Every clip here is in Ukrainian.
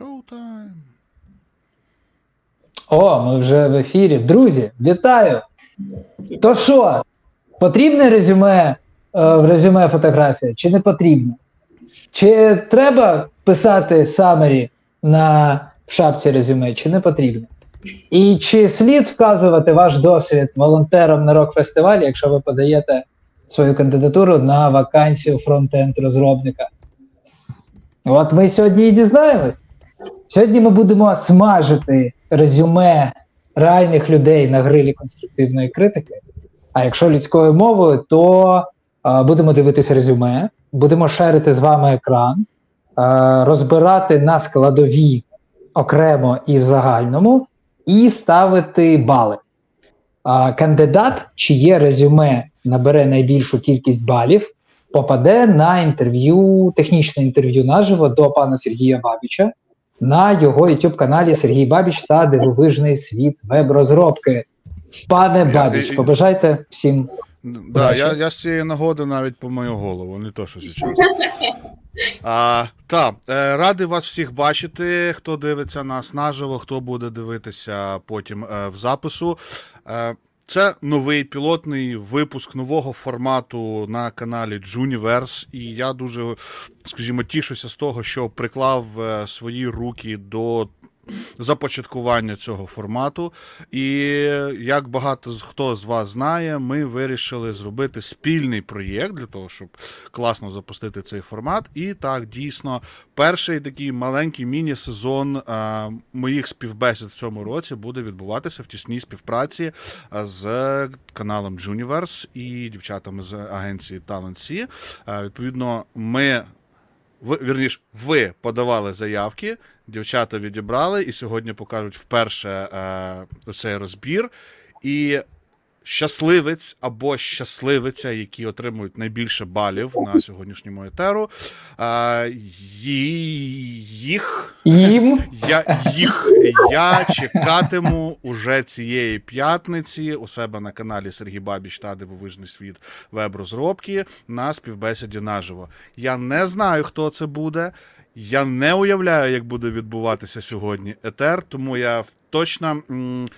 showtime. О, ми вже в ефірі. Друзі, вітаю! То що, потрібне резюме е, в резюме фотографія, чи не потрібно? Чи треба писати summary на шапці резюме, чи не потрібно? І чи слід вказувати ваш досвід волонтерам на рок-фестивалі, якщо ви подаєте свою кандидатуру на вакансію фронтенд розробника? От ми сьогодні і дізнаємось. Сьогодні ми будемо смажити резюме реальних людей на грилі конструктивної критики. А якщо людською мовою, то а, будемо дивитися резюме, будемо шерити з вами екран, а, розбирати на складові окремо і в загальному, і ставити бали. А, кандидат, чиє резюме набере найбільшу кількість балів, попаде на інтерв'ю, технічне інтерв'ю наживо до пана Сергія Бабіча на його youtube каналі Сергій Бабіч та Дивовижний світ веб-розробки. Пане Бабіч, побажайте всім. Да, я я з цієї нагоди навіть по мою голову, не то, що зараз. А, Так, е, радий вас всіх бачити. Хто дивиться нас наживо, хто буде дивитися потім е, в запису. Це новий пілотний випуск нового формату на каналі Juniverse, і я дуже, скажімо, тішуся з того, що приклав е, свої руки до започаткування цього формату. І як багато хто з вас знає, ми вирішили зробити спільний проєкт для того, щоб класно запустити цей формат. І так, дійсно, перший такий маленький міні-сезон а, моїх співбесід в цьому році буде відбуватися в тісній співпраці з каналом Juniverse і дівчатами з агенції Talent C. Відповідно, ми. Вірніш, ви подавали заявки, дівчата відібрали, і сьогодні покажуть вперше е, цей розбір. І щасливець або щасливиця, які отримують найбільше балів на сьогоднішньому етеру. Е, їх Їм? я їх я чекатиму уже цієї п'ятниці у себе на каналі Сергій Бабіч та Дивовижний світ веб-розробки на співбесіді наживо. Я не знаю, хто це буде. Я не уявляю, як буде відбуватися сьогодні етер, тому я точно м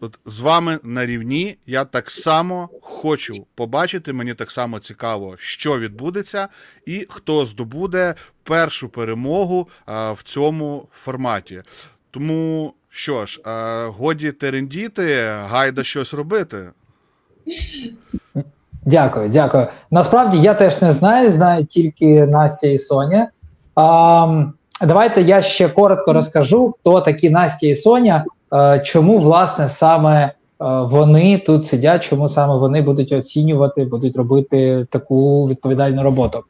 от з вами на рівні. Я так само хочу побачити. Мені так само цікаво, що відбудеться, і хто здобуде першу перемогу а, в цьому форматі. Тому що ж, а, годі терендіти, гайда щось робити. Дякую, дякую. Насправді я теж не знаю, знаю тільки Настя і Соня. Давайте я ще коротко розкажу, хто такі Настя і Соня, чому власне саме вони тут сидять, чому саме вони будуть оцінювати, будуть робити таку відповідальну роботу.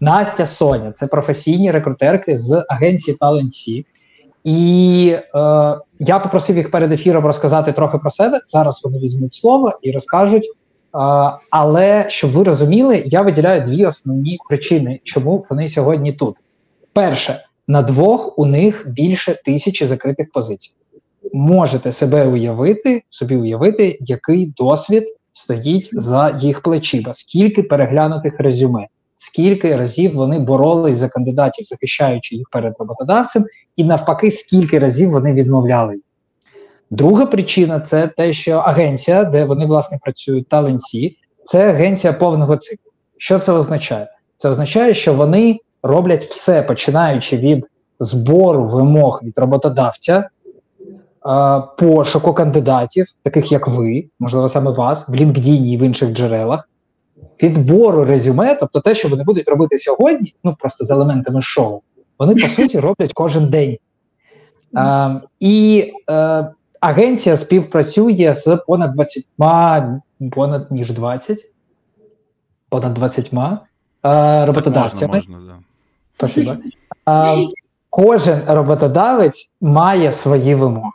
Настя Соня це професійні рекрутерки з агенції Talent І е, я попросив їх перед ефіром розказати трохи про себе. Зараз вони візьмуть слово і розкажуть. Е, але щоб ви розуміли, я виділяю дві основні причини, чому вони сьогодні тут. Перше, на двох у них більше тисячі закритих позицій. Можете себе уявити, собі уявити, який досвід стоїть за їх плечима, скільки переглянутих резюме, скільки разів вони боролись за кандидатів, захищаючи їх перед роботодавцем, і навпаки, скільки разів вони відмовляли. Друга причина це те, що агенція, де вони власне працюють таленці, це агенція повного циклу. Що це означає? Це означає, що вони роблять все, починаючи від збору вимог від роботодавця, пошуку кандидатів, таких як ви, можливо, саме вас, в LinkedIn і в інших джерелах, відбору резюме, тобто те, що вони будуть робити сьогодні, ну просто з елементами шоу, вони по суті роблять кожен день. А, І а, е, агенція співпрацює з понад 20, понад ніж 20, понад 20 а, роботодавцями. Так можна, можна, да. Спасибо. А, Кожен роботодавець має свої вимоги.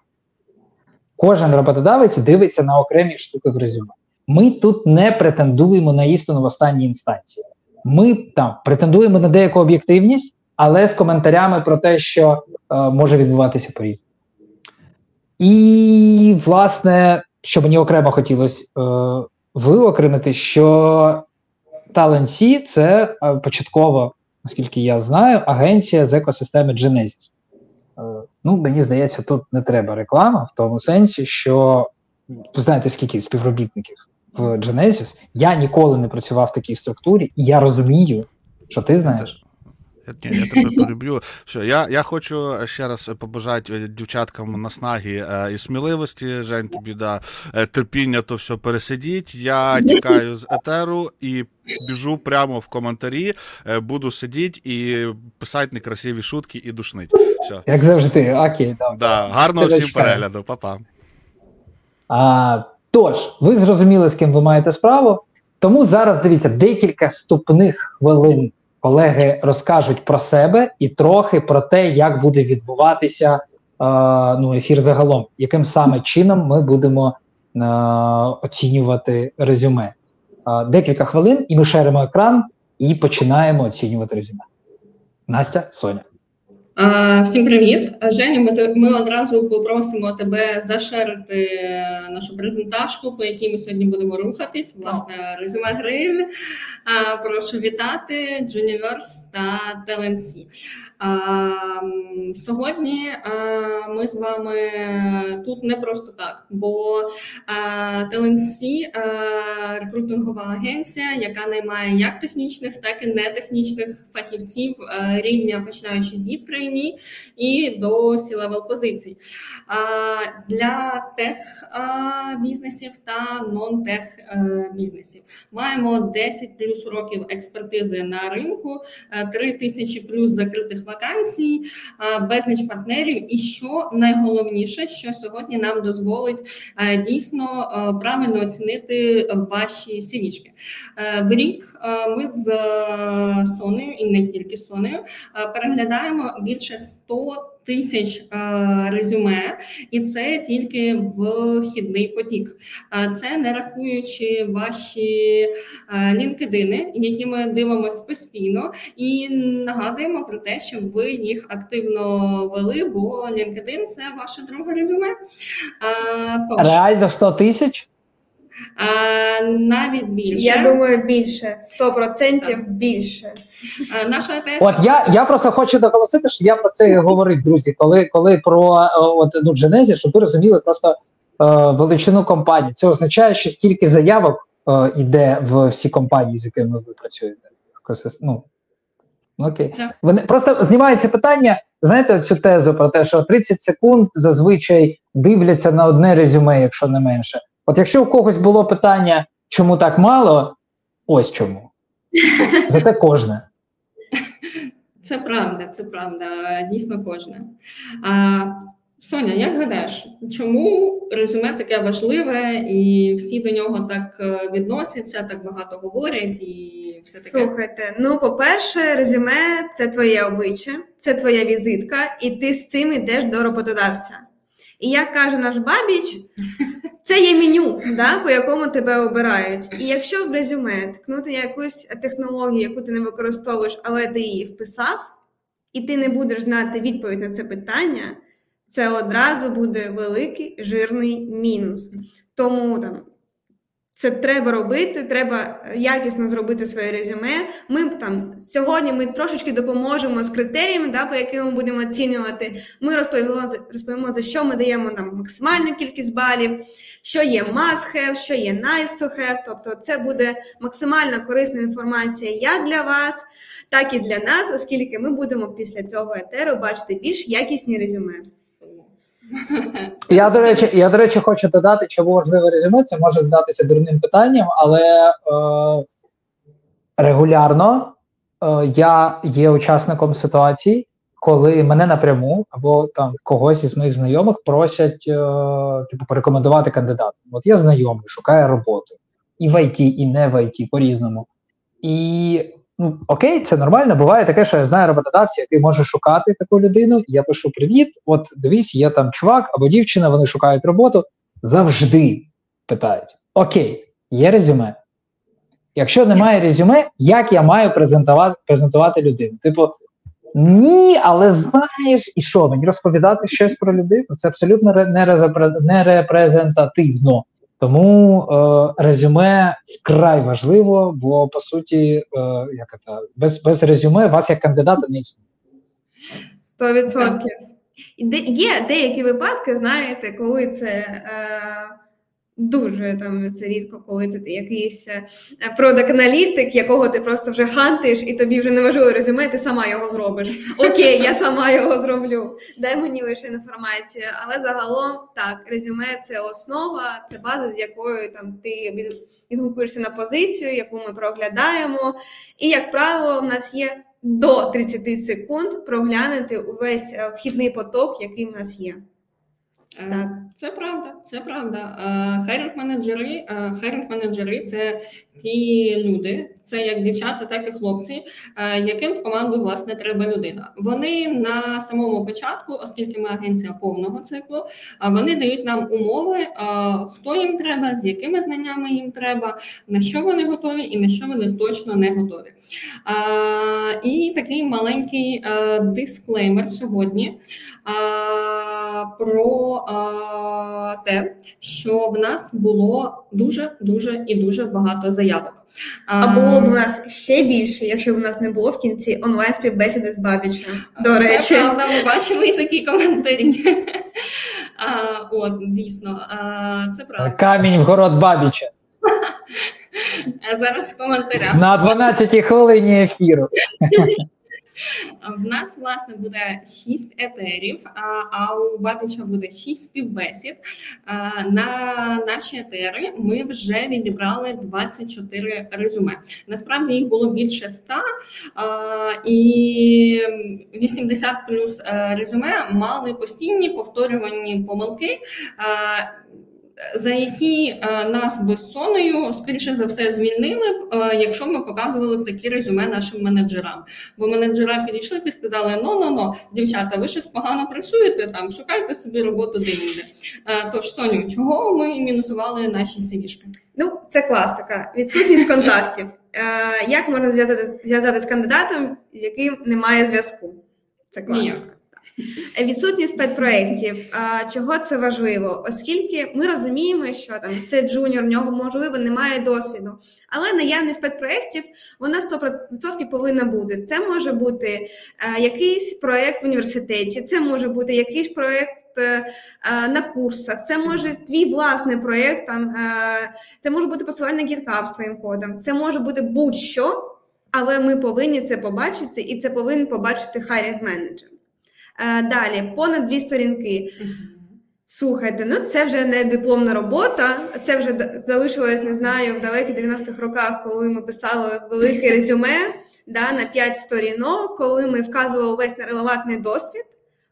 Кожен роботодавець дивиться на окремі штуки в резюме. Ми тут не претендуємо на істину в останній інстанції. Ми там претендуємо на деяку об'єктивність, але з коментарями про те, що е, може відбуватися по різному. І, власне, що мені окремо хотілося е, виокремити, що Talent це е, початково наскільки я знаю, агенція з екосистеми Genesis. ну мені здається, тут не треба реклама в тому сенсі, що знаєте, скільки співробітників в Genesis. Я ніколи не працював в такій структурі, і я розумію, що ти знаєш. Я, ні, я тебе полюблю. Все, я, я хочу ще раз побажати е, дівчаткам наснаги е, і сміливості. Жень, тобі да е, терпіння, то все пересидіть. Я тікаю з етеру і біжу прямо в коментарі. е, Буду сидіти і писати некрасиві шутки і душнить. Все. Як завжди, окей, добре. Да, гарного всім перегляду, Па-па. А, тож, ви зрозуміли, з ким ви маєте справу. Тому зараз дивіться декілька вступних хвилин. Колеги розкажуть про себе і трохи про те, як буде відбуватися е, ну, ефір загалом, яким саме чином ми будемо е, оцінювати резюме. Е, декілька хвилин, і ми шеримо екран і починаємо оцінювати резюме. Настя, Соня. А, Всім привіт, Женя. Ми, ми одразу попросимо тебе зашерити нашу презентажку, по якій ми сьогодні будемо рухатись. Власне, резюме гриль. Прошу вітати Juniverse та м, Сьогодні ми з вами тут не просто так, бо а, рекрутингова агенція, яка наймає як технічних, так і нетехнічних фахівців рівня починаючи від трейні і до C-level позицій. Для тех бізнесів та нон-тех е, бізнесів маємо 10 плюс років експертизи на ринку, 3 тисячі плюс закритих вакансій, безліч партнерів. І що найголовніше, що сьогодні нам дозволить е, дійсно е, правильно оцінити ваші сівічки. В рік е, ми з е, Сонею і не тільки Сонею е, переглядаємо більше 100 тисяч е, резюме, і це тільки вхідний потік. Е, Це не рахуючи ваші лінкедини, які ми дивимося постійно, і нагадуємо про те, щоб ви їх активно вели, бо LinkedIn – це ваше друге резюме. Е, тож, Реально 100 тисяч? Навіть більше. Я думаю, більше 100% більше. Наша ATS От я, я просто хочу наголосити, що я про це і говорив, друзі. Коли, коли про е, от, ну, Genesis, щоб ви розуміли просто е, величину компанії. Це означає, що стільки заявок е, йде в всі компанії, з якими ви працюєте. Ну, окей. Так. Вони просто знімається питання. Знаєте, цю тезу про те, що 30 секунд зазвичай дивляться на одне резюме, якщо не менше. От якщо у когось було питання, чому так мало, ось чому. Зате кожне. Це правда, це правда, дійсно кожне. А, Соня, як гадаєш, чому резюме таке важливе, і всі до нього так е, відносяться, так багато говорять, і все таке? Слухайте, ну по-перше, резюме це твоє обличчя, це твоя візитка, і ти з цим йдеш до роботодавця. І як каже наш бабіч, це є меню, да, по якому тебе обирають. І якщо в резюме ткнути якусь технологію, яку ти не використовуєш, але ти її вписав, і ти не будеш знати відповідь на це питання, це одразу буде великий жирний мінус. Тому там це треба робити, треба якісно зробити своє резюме. Ми там сьогодні ми трошечки допоможемо з критеріями, да, по яким ми будемо оцінювати. Ми розповімо, розповімо за що ми даємо нам максимальну кількість балів, що є must have, що є nice to have. Тобто, це буде максимально корисна інформація як для вас, так і для нас, оскільки ми будемо після цього етеру бачити більш якісні резюме. Я до речі, я до речі, хочу додати, чому важливе резюме. Це може здатися дурним питанням, але е, регулярно е, я є учасником ситуації, коли мене напряму або там когось із моїх знайомих просять е, типу порекомендувати кандидата. От я знайомий, шукає роботу і в ІТ, і не в ІТ по-різному. І ну окей, це нормально. Буває таке, що я знаю роботодавця, який може шукати таку людину. і Я пишу: Привіт, от дивись, є там чувак або дівчина, вони шукають роботу. Завжди питають: Окей, є резюме. Якщо немає резюме, як я маю презентувати презентувати людину? Типу, ні, але знаєш, і що мені розповідати щось про людину? Це абсолютно не репрезентативно. Тому е, резюме вкрай важливо, бо по суті, е, як це, без, без резюме вас як кандидата не існує. Сто відсотків. Є деякі випадки, знаєте, коли це е, дуже там це рідко, коли це ти якийсь продакт-аналітик, якого ти просто вже хантиш, і тобі вже не важливо резюме, ти сама його зробиш. Окей, я сама його зроблю. Дай мені лише інформацію. Але загалом так, резюме це основа, це база, з якою там ти відгукуєшся на позицію, яку ми проглядаємо. І, як правило, в нас є до 30 секунд проглянути увесь е, вхідний поток, який в нас є. Е, Так. Це правда, це правда. Хайринг менеджери, хайринг менеджери це ті люди, це як дівчата, так і хлопці, е, яким в команду власне треба людина. Вони на самому початку, оскільки ми агенція повного циклу, вони дають нам умови, е, хто їм треба, з якими знаннями їм треба, на що вони готові і на що вони точно не готові. І такий маленький е, дисклеймер сьогодні про те, що в нас було дуже дуже і дуже багато заявок. А було б у нас ще більше, якщо б у нас не було в кінці онлайн співбесіди з Бабічем. До Це речі, правда, ми бачили і такі коментарі. А, От, дійсно, а, це правда. Камінь в город Бабіча А Зараз в коментарях. на 12 хвилині ефіру. В нас власне буде 6 етерів, а, у Бабіча буде 6 співбесід. На наші етери ми вже відібрали 24 резюме. Насправді їх було більше 100, і 80 плюс е, резюме мали постійні повторювані помилки. За які е, нас безсоною, скоріше за все, звільнили б, е, якщо ми показували б такі резюме нашим менеджерам. Бо менеджера підійшли і сказали: ну ну ну дівчата, ви щось погано працюєте там, шукайте собі роботу де-інде. Е, Тож, Соню, чого ми мінусували наші CV-шки? ну це класика. Відсутність контактів. Як можна зв'язати зв'язати з кандидатом, з яким немає зв'язку? Це класика. Відсутність пет-проєктів. Чого це важливо? Оскільки ми розуміємо, що там це джуніор, в нього можливо немає досвіду, але наявність пет-проєктів вона 100% повинна бути. Це може бути е, якийсь проєкт в університеті, це може бути якийсь проєкт е, на курсах, це може твій власний проєкт, там, е, це може бути посилання на з твоїм кодом, це може бути будь-що, але ми повинні це побачити, і це повинен побачити хайрінг менеджер. Е, Далі, понад дві сторінки. Слухайте, ну це вже не дипломна робота, це вже залишилось, не знаю, в далеких 90-х роках, коли ми писали велике резюме да, на 5 сторінок, коли ми вказували весь нерелевантний досвід.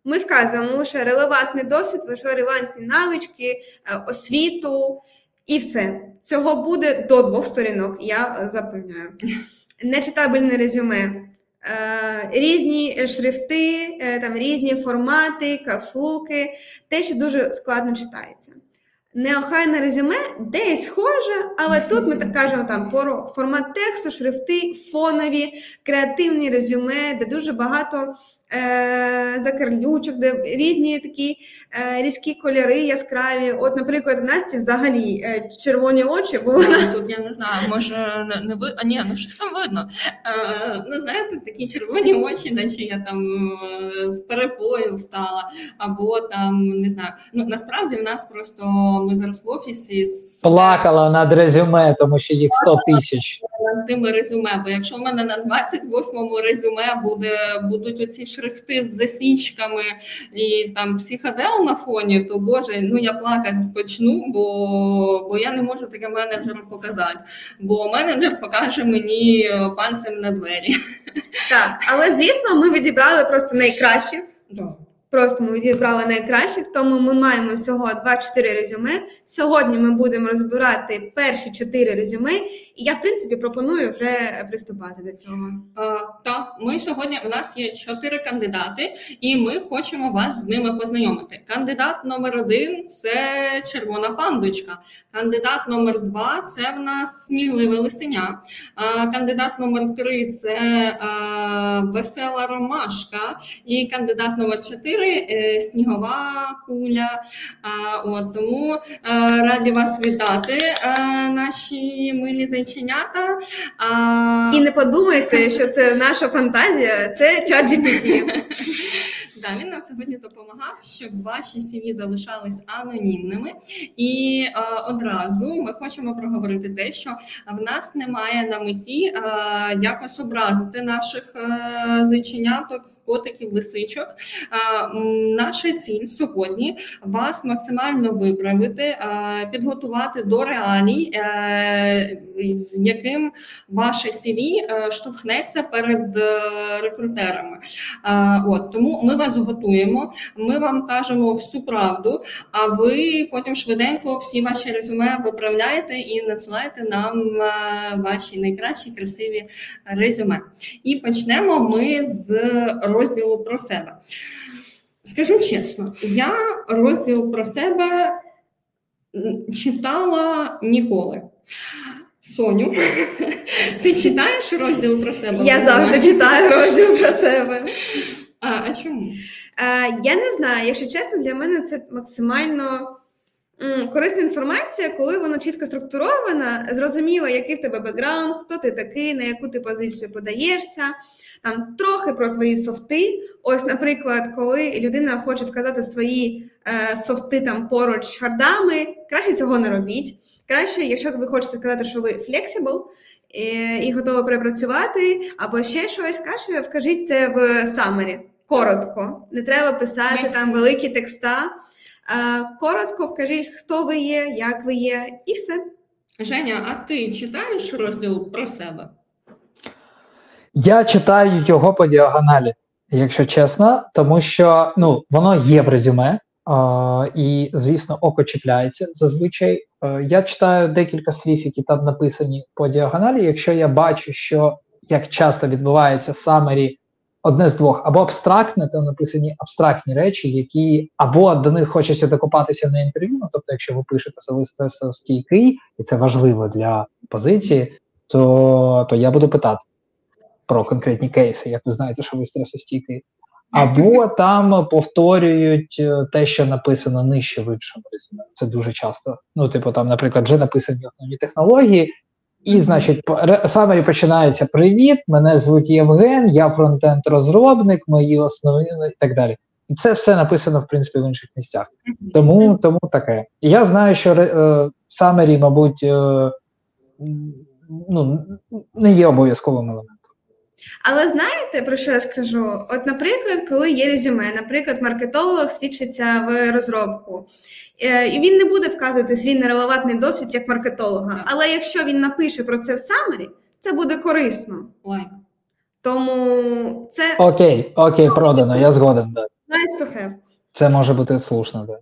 Ми вказуємо лише релевантний досвід, лише релевантні навички, е, освіту і все. Цього буде до двох сторінок, я е, запевняю. Нечитабельне резюме. Е, Різні шрифти, е, там різні формати, капслуки, те, що дуже складно читається. Неохайне резюме десь схоже, але тут ми так кажемо там про формат тексту, шрифти, фонові, креативні резюме, де дуже багато е, закарлючок, де різні такі е, різкі кольори яскраві. От, наприклад, в Насті взагалі е, червоні очі, бо вона Тут я не знаю, може не, ви... а, ні, ну щось там видно. Е, ну, знаєте, такі червоні очі, наче я там е, з перепою встала, або там не знаю. Ну насправді в нас просто ми зараз в офісі з Плакала над резюме, тому що їх 100 тисяч. Над тими резюме. Бо якщо в мене на 28-му резюме буде будуть оці шрифти з засічками і там психодел на фоні, то боже, ну я плакати почну, бо, бо я не можу таке менеджеру показати. Бо менеджер покаже мені е, пальцем на двері. так. Але звісно, ми відібрали просто найкращих. Да. Просто ми відібрали найкращих, тому ми маємо всього 24 резюме. Сьогодні ми будемо розбирати перші 4 резюме, і я, в принципі, пропоную вже приступати до цього. Е, Так, ми сьогодні у нас є чотири кандидати, і ми хочемо вас з ними познайомити. Кандидат номер один це червона пандочка. Кандидат номер два це в нас сміливе лисеня. Е, Кандидат номер три це е, весела ромашка. І кандидат номер чотири е, снігова куля. От тому е, раді вас вітати, е, наші милі зайченята. І не подумайте, що це наша фантазія, це чат GPT. Да, він нам сьогодні допомагав, щоб ваші CV залишались анонімними. І е, одразу ми хочемо проговорити те, що в нас немає на меті е, якось образити наших е, зайченяток, котиків, лисичок. Е, наша ціль сьогодні вас максимально виправити, е, підготувати до реалій, е, з яким ваше CV е, штовхнеться перед е, рекрутерами. Е, От тому ми вас готуємо, ми вам кажемо всю правду, а ви потім швиденько всі ваші резюме виправляєте і надсилаєте нам е, ваші найкращі красиві резюме. І почнемо ми з розділу про себе. Скажу чесно, я розділ про себе читала ніколи. Соню, ти читаєш розділ про себе? Я завжди читаю розділ про себе. А, а чому? Е, я не знаю, якщо чесно, для мене це максимально корисна інформація, коли вона чітко структурована, зрозуміло, який в тебе бекграунд, хто ти такий, на яку ти позицію подаєшся. Там трохи про твої софти. Ось, наприклад, коли людина хоче вказати свої е, софти там поруч з хардами, краще цього не робіть. Краще, якщо ви хочете сказати, що ви flexible е, і готові перепрацювати, або ще щось, краще вкажіть це в summary. Коротко. Не треба писати там великі текста. Е, коротко вкажіть, хто ви є, як ви є, і все. Женя, а ти читаєш розділ про себе? Я читаю його по діагоналі, якщо чесно, тому що ну, воно є в резюме, а, і, звісно, око чіпляється зазвичай. Е, я читаю декілька слів, які там написані по діагоналі. Якщо я бачу, що як часто відбувається самері одне з двох, або абстрактне, там написані абстрактні речі, які або до них хочеться докопатися на інтерв'ю. Ну, тобто, якщо ви пишете за стресостійкий, і це важливо для позиції, то, то я буду питати про конкретні кейси, як ви знаєте, що ви стресостійкий. Або там повторюють е, те, що написано нижче в іншому резюме. Це дуже часто. Ну, типу, там, наприклад, вже написані основні технології, і, значить, самері починається: Привіт, мене звуть Євген, я фронтенд-розробник, мої основні ну, і так далі. І це все написано, в принципі, в інших місцях. Тому, тому таке. І я знаю, що е, Summary, мабуть, е, ну, не є обов'язковим елементом. Але знаєте, про що я скажу? От, наприклад, коли є резюме, наприклад, маркетолог свідчиться в розробку, і він не буде вказувати свій нерелевантний досвід як маркетолога. Але якщо він напише про це в самері, це буде корисно. Тому це Окей, окей, продано, я згоден. Да. nice to have. Це може бути слушно. Да.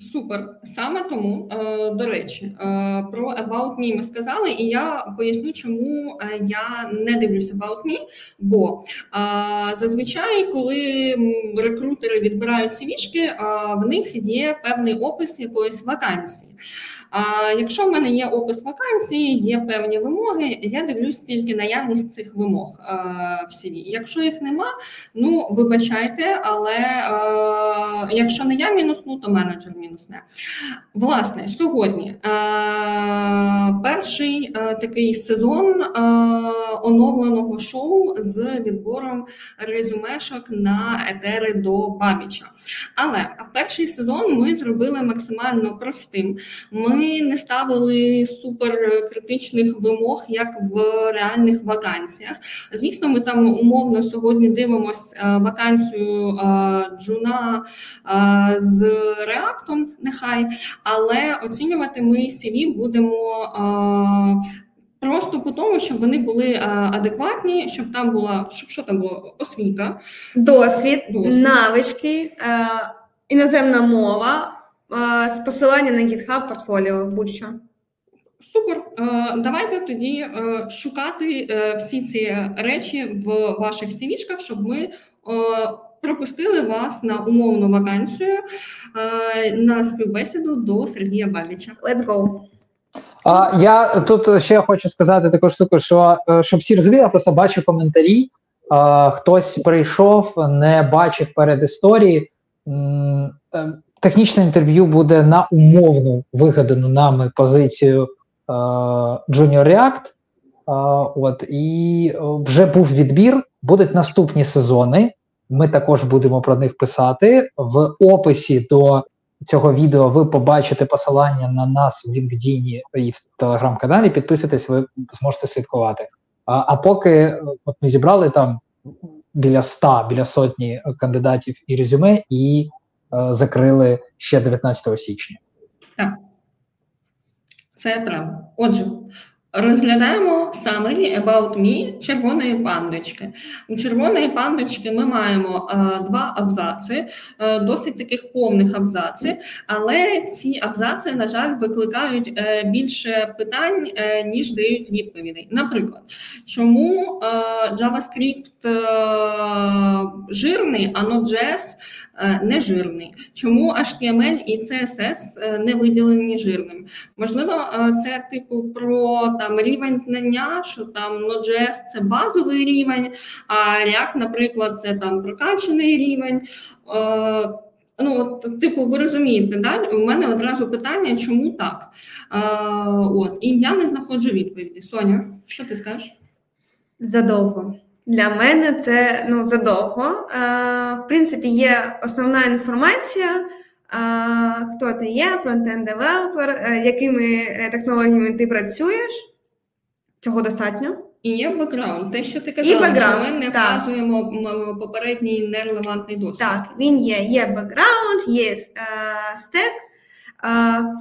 Супер. Саме тому, е, до речі, е, про About Me ми сказали, і я поясню, чому е, я не дивлюся About Me, бо зазвичай, коли рекрутери відбирають CV-шки, е, в них є певний опис якоїсь вакансії. А якщо в мене є опис вакансії, є певні вимоги, я дивлюсь тільки наявність цих вимог в CV. Якщо їх нема, ну вибачайте, але якщо не я мінусну, то менеджер мінусне. Власне, сьогодні перший такий сезон оновленого шоу з відбором резюмешок на етери до Бабіча. Але перший сезон ми зробили максимально простим. Ми не ставили суперкритичних вимог, як в реальних вакансіях. Звісно, ми там умовно сьогодні дивимося вакансію е, джуна е, з реактом, нехай, але оцінювати ми CV будемо. е, Просто по тому, щоб вони були е, адекватні, щоб там була щоб що там було освіта, Досвід, Досвід. навички, е, іноземна мова, е, з посилання на GitHub, портфоліо, будь-що. Супер. Е, Давайте тоді е, шукати е, всі ці речі в ваших CV-шках, щоб ми е, пропустили вас на умовну вакансію е, на співбесіду до Сергія Бабіча. Let's go. А, я тут ще хочу сказати таку штуку, що е, щоб всі розуміли, я просто бачу коментарі. А, хтось прийшов, не бачив перед історії. Е, Технічне інтерв'ю буде на умовну вигадану нами позицію е, Junior React. А, от, і е, вже був відбір, будуть наступні сезони. Ми також будемо про них писати. В описі до цього відео ви побачите посилання на нас в LinkedIn і в телеграм-каналі. Підписуйтесь, ви зможете слідкувати. А, а поки е, от ми зібрали там біля ста, біля сотні кандидатів і резюме, і е, закрили ще 19 січня. Так, Це правда. Отже, розглядаємо summary about me червоної пандочки. У червоної пандочки ми маємо е, два абзаци, е, досить таких повних абзаци, але ці абзаци, на жаль, викликають е, більше питань, е, ніж дають відповідей. Наприклад, чому е, JavaScript е, жирний, а Node.js е, не жирний? Чому HTML і CSS е, не виділені жирним? Можливо, е, це типу про там рівень знання, що там Node.js – це базовий рівень, а React, наприклад, це там прокачаний рівень. Ну, от, типу, ви розумієте, да? у мене одразу питання, чому так? Е, от, і я не знаходжу відповіді. Соня, що ти скажеш? Задовго. Для мене це ну, задовго. Е, в принципі, є основна інформація, е, хто ти є, фронтенд девелопер, е, якими технологіями ти працюєш. Цього достатньо. І є бекграунд. Те, що ти казала, що ми не так. вказуємо попередній нерелевантний досвід. Так, він є. Є бекграунд, є стек.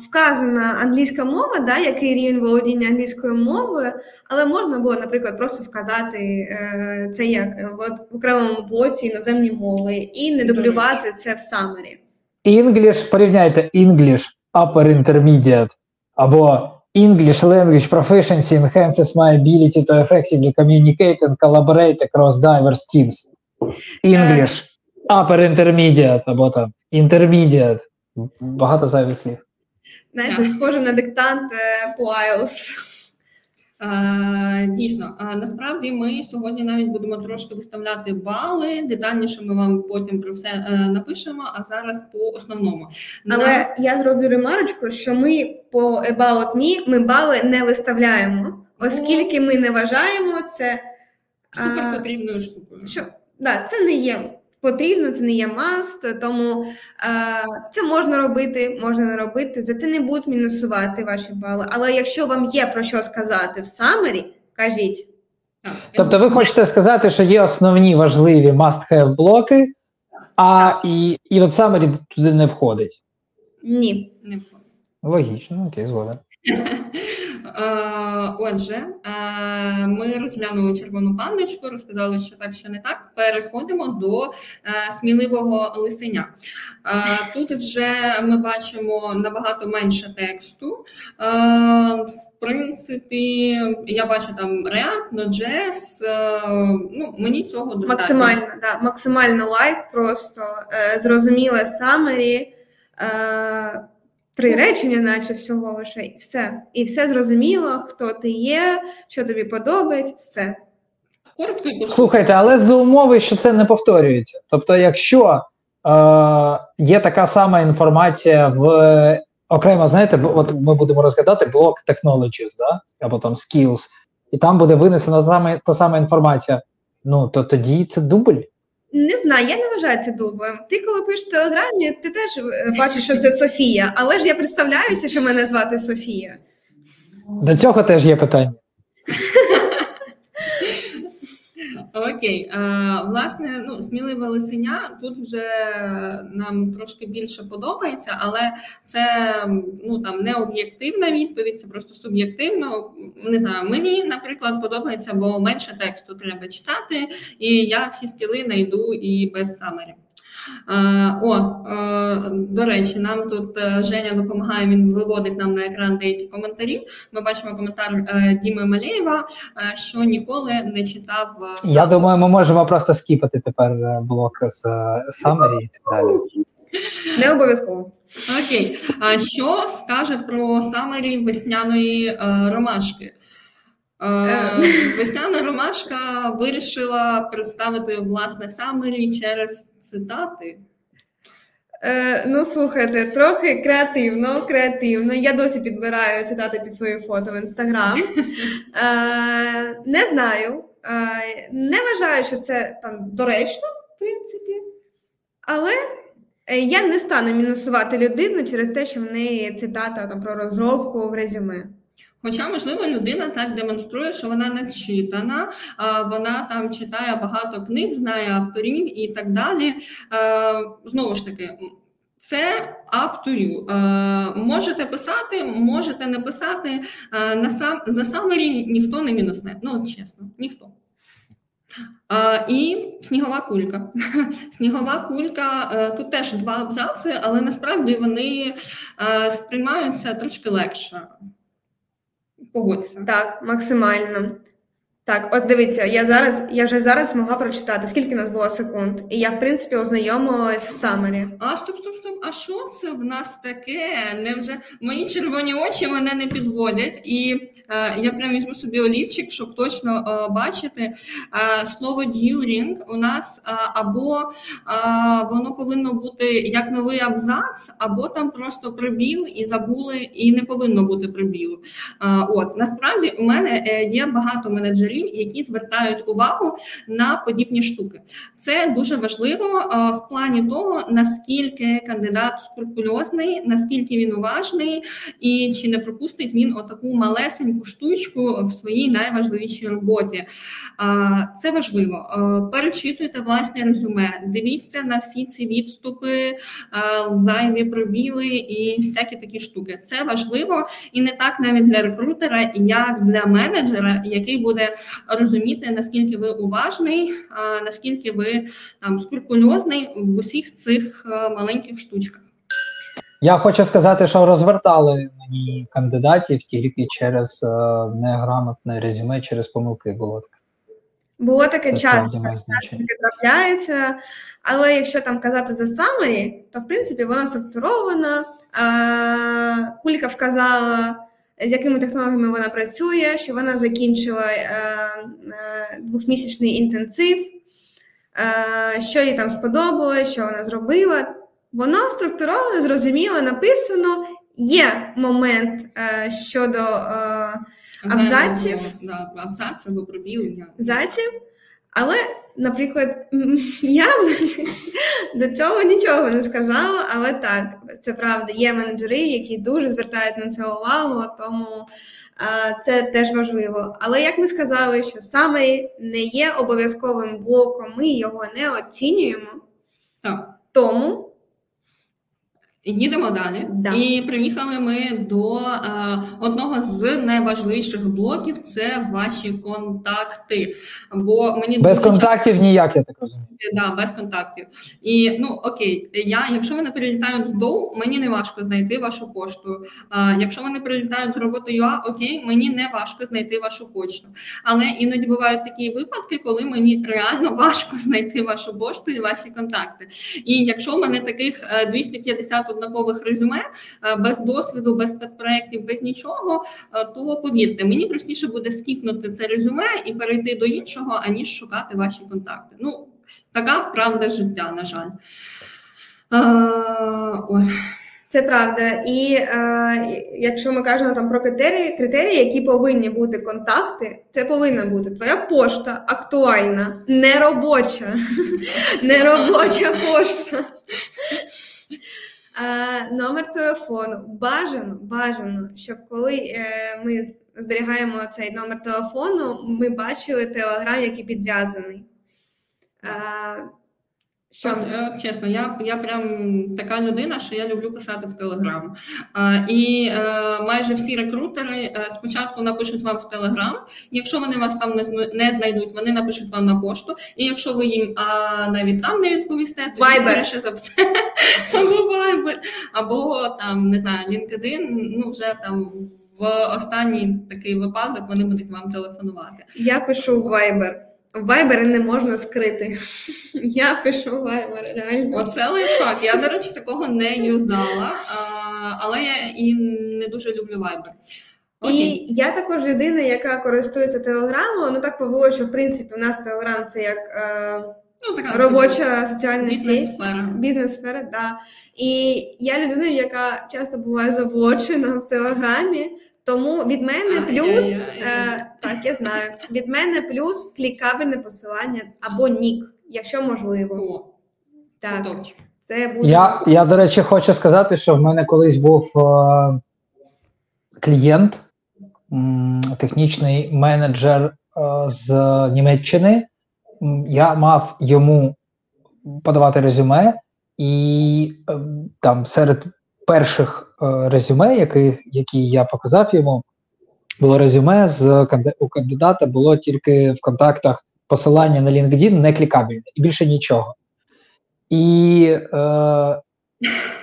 Вказана англійська мова, да, який рівень володіння англійською мовою, але можна було, наприклад, просто вказати е, це як е, в, окремому блоці іноземні мови і не дублювати це в самері. English, порівняйте English Upper Intermediate або English Language Proficiency enhances my ability to effectively communicate and collaborate across diverse teams. English Upper Intermediate або там Intermediate. Багато зайвих слів. Знаєте, схоже на диктант е, по IELTS. Дійсно, а насправді ми сьогодні навіть будемо трошки виставляти бали. Детальніше ми вам потім про все е, напишемо. А зараз по основному. На- Але я зроблю ремарочку, що ми по About Me ми бали не виставляємо, оскільки ми не вважаємо це. супер потрібною штукою. що да, це не є потрібно, це не є must, тому е, це можна робити, можна не робити. За це не будуть мінусувати ваші бали. Але якщо вам є про що сказати в summary, кажіть. Тобто ви хочете сказати, що є основні важливі must-have блоки, а і, і от summary туди не входить. Ні. не входить. Логічно, окей, згоден. Е, Отже, е, ми розглянули червону пандочку, розказали, що так, що не так. Переходимо до е, сміливого лисеня. Тут вже ми бачимо набагато менше тексту. В принципі, я бачу там React, Node.js, Ну, мені цього достатньо. Максимально, да, максимально лайк, просто зрозуміле самері. Три речення, наче всього лише, і все. І все зрозуміло, хто ти є, що тобі подобається, все. Слухайте, але за умови, що це не повторюється. Тобто, якщо е, є така сама інформація в окремо, знаєте, от ми будемо розглядати блок technologies, да? або там skills, і там буде винесена та сама інформація. Ну то тоді це дубль. Не знаю, я не вважаю це дублем. Ти коли пишеш в телеграмі, ти теж е, бачиш, що це Софія, але ж я представляюся, що мене звати Софія. До цього теж є питання. Окей, е, власне, ну сміливе лисеня тут вже нам трошки більше подобається, але це ну там не об'єктивна відповідь, це просто суб'єктивно. Не знаю, мені, наприклад, подобається, бо менше тексту треба читати, і я всі стіли найду і без самері. Е, О, е, до речі, нам тут е, Женя допомагає. Він виводить нам на екран деякі коментарі. Ми бачимо коментар Діми Малєєва, е, що ніколи не читав. Я думаю, ми можемо просто скіпати тепер блок з summary і так далі. Не обов'язково. Окей. А що скаже про summary весняної ромашки? Е. Весняна ромашка вирішила представити власне summary через цитати. Е, ну, слухайте, трохи креативно, креативно. Я досі підбираю цитати під свої фото в інстаграм. Е, не знаю. Е, не вважаю, що це там доречно. в принципі. Але я не стану мінусувати людину через те, що в неї цитата там, про розробку в резюме. Хоча, можливо, людина так демонструє, що вона навчитана, а, вона там читає багато книг, знає авторів і так далі. Е, Знову ж таки, це up to you. Е, Можете писати, можете не писати. Е, На сам за summary ніхто не мінусне. Ну, от чесно, ніхто. Е, І снігова кулька. Снігова кулька е, тут теж два абзаци, але насправді вони е, сприймаються трошки легше. Погодься. Так, максимально. Так, от дивіться, я зараз, я вже зараз змогла прочитати, скільки нас було секунд, і я, в принципі, ознайомилась з summary. А стоп, стоп, стоп. А що це в нас таке? Невже мої червоні очі мене не підводять? І е, я прям візьму собі олівчик, щоб точно е, бачити. Е, слово during у нас е, або е, воно повинно бути як новий абзац, або там просто прибіл і забули, і не повинно бути прибілу. Е, от насправді у мене е, є багато менеджерів, які звертають увагу на подібні штуки. Це дуже важливо е, в плані того, наскільки кандидат скрупульозний, наскільки він уважний, і чи не пропустить він отаку малесеньку штучку в своїй найважливішій роботі. Е, Це важливо. Е, Перечитуйте власне резюме, дивіться на всі ці відступи, зайві пробіли і всякі такі штуки. Це важливо і не так навіть для рекрутера, як для менеджера, який буде розуміти, наскільки ви уважний, наскільки ви там скрупульозний в усіх цих е, маленьких штучках. Я хочу сказати, що розвертали мені кандидатів тільки через е, неграмотне резюме, через помилки було таке. Було таке часто, таке трапляється. Але якщо там казати за Summary, то в принципі воно структуровано. Е, Кулька вказала, з якими технологіями вона працює, що вона закінчила е, е, двохмісячний інтенсив, е, що їй там сподобалось, що вона зробила. Воно структуровано, зрозуміло, написано. Є момент щодо Абзаців? Абзац або пробіл. Я... але, наприклад, я до цього нічого не сказала, але так, це правда. Є менеджери, які дуже звертають на це увагу, тому а, це теж важливо. Але як ми сказали, що summary не є обов'язковим блоком, ми його не оцінюємо. Так. Тому Їдемо далі. Да. І приїхали ми до е, одного з найважливіших блоків це ваші контакти. Бо мені Без дуже контактів ніяк, я так розумію. Да, без контактів. І ну окей, я, якщо вони прилітають з доу, мені не важко знайти вашу пошту. А, якщо вони прилітають з роботи ЮА, окей, мені не важко знайти вашу почту. Але іноді бувають такі випадки, коли мені реально важко знайти вашу пошту і ваші контакти. І якщо в мене таких е, 250 однакових резюме е, без досвіду, без проєктів, без нічого, е, то повірте, мені простіше буде скіпнути це резюме і перейти до іншого, аніж шукати ваші контакти. Ну, така правда життя, на жаль. Е, ой. Це правда. І е, якщо ми кажемо там про критерії, критерії, які повинні бути контакти, це повинна бути твоя пошта актуальна, не робоча, не робоча пошта. Е, номер телефону. Бажано, бажано, щоб коли е, ми зберігаємо цей номер телефону, ми бачили телеграм, який підв'язаний. Е, От, е, чесно, я, я прям така людина, що я люблю писати в Телеграм. І е, майже всі рекрутери е, спочатку напишуть вам в Телеграм. Якщо вони вас там не, не знайдуть, вони напишуть вам на пошту. І якщо ви їм а, навіть там не відповісте, то скоріше за все або Viber, або там не знаю, LinkedIn, ну вже там. В останній такий випадок вони будуть вам телефонувати. Я пишу в Viber. В Viber не можна скрити. Я пишу в Viber, реально. Оце лайфхак. Я, до речі, такого не юзала, але я і не дуже люблю. Окей. І я також людина, яка користується телеграмом. Ну так повело, що в принципі у нас телеграм це як е, Ну, така робоча соціальна бізнес-сфера. Бізнес-сфера, да. І я людина, яка часто буває заблочена в телеграмі. Тому від мене плюс е, так, я знаю. Від мене плюс клікабельне посилання або нік. якщо можливо. О, Так, це буде Я, я, до речі, хочу сказати, що в мене колись був е, клієнт, м, технічний менеджер е, з Німеччини. Я мав йому подавати резюме, і е, там серед перших резюме, які, які я показав йому, було резюме з у кандидата було тільки в контактах посилання на LinkedIn не клікабельне і більше нічого. І е,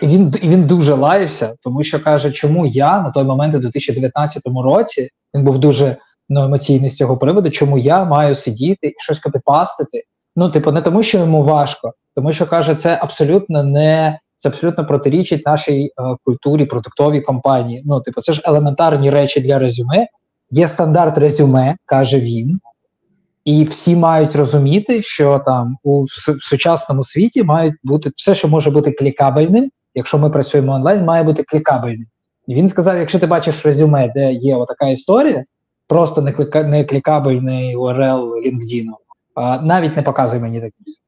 він, він дуже лаявся, тому що каже, чому я на той момент, у 2019 році, він був дуже ну, емоційний з цього приводу, чому я маю сидіти і щось копіпастити. Ну, типу, не тому, що йому важко, тому що каже, це абсолютно не це абсолютно протирічить нашій е, культурі, продуктовій компанії. Ну, типу, це ж елементарні речі для резюме. Є стандарт резюме, каже він, і всі мають розуміти, що там у сучасному світі мають бути все, що може бути клікабельним. Якщо ми працюємо онлайн, має бути клікабельним. І він сказав: якщо ти бачиш резюме, де є отака історія, просто не кліка не клікабельний URL LinkedIn, а навіть не показуй мені такі. резюме.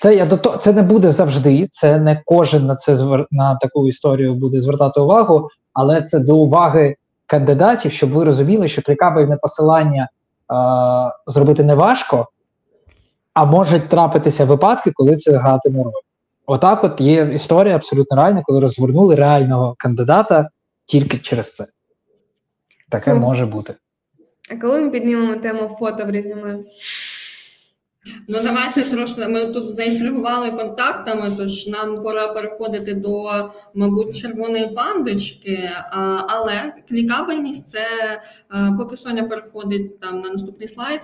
Це я до то, це не буде завжди. Це не кожен на це звер, на таку історію буде звертати увагу, але це до уваги кандидатів, щоб ви розуміли, що клікабельне посилання е, зробити не важко, а можуть трапитися випадки, коли це гратиме роль. Отак, от є історія абсолютно реальна, коли розвернули реального кандидата тільки через це. Таке Супер. може бути. А коли ми піднімемо тему фото в резюме? Ну давайте трошки. Ми тут заінтригували контактами, тож нам пора переходити до, мабуть, червоної пандочки. Але клікабельність це поки Соня переходить там на наступний слайд.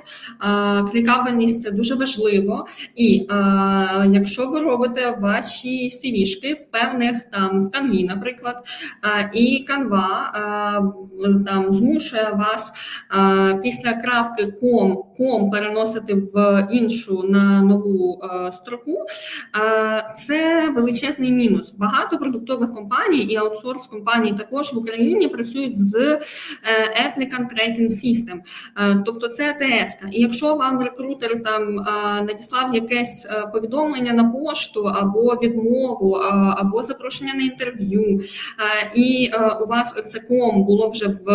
Клікабельність це дуже важливо. І а, якщо ви робите ваші CV-шки в певних там в канві, наприклад, а, і канва там змушує вас після крапки ком, ком переносити в іншу на нову е, строку, е, це величезний мінус. Багато продуктових компаній і аутсорс компаній також в Україні працюють з е, Applicant Tracking System, Е, тобто це ATS. І якщо вам рекрутер там е, надіслав якесь е, повідомлення на пошту або відмову, е, або запрошення на інтерв'ю, е, і е, у вас оце .com було вже в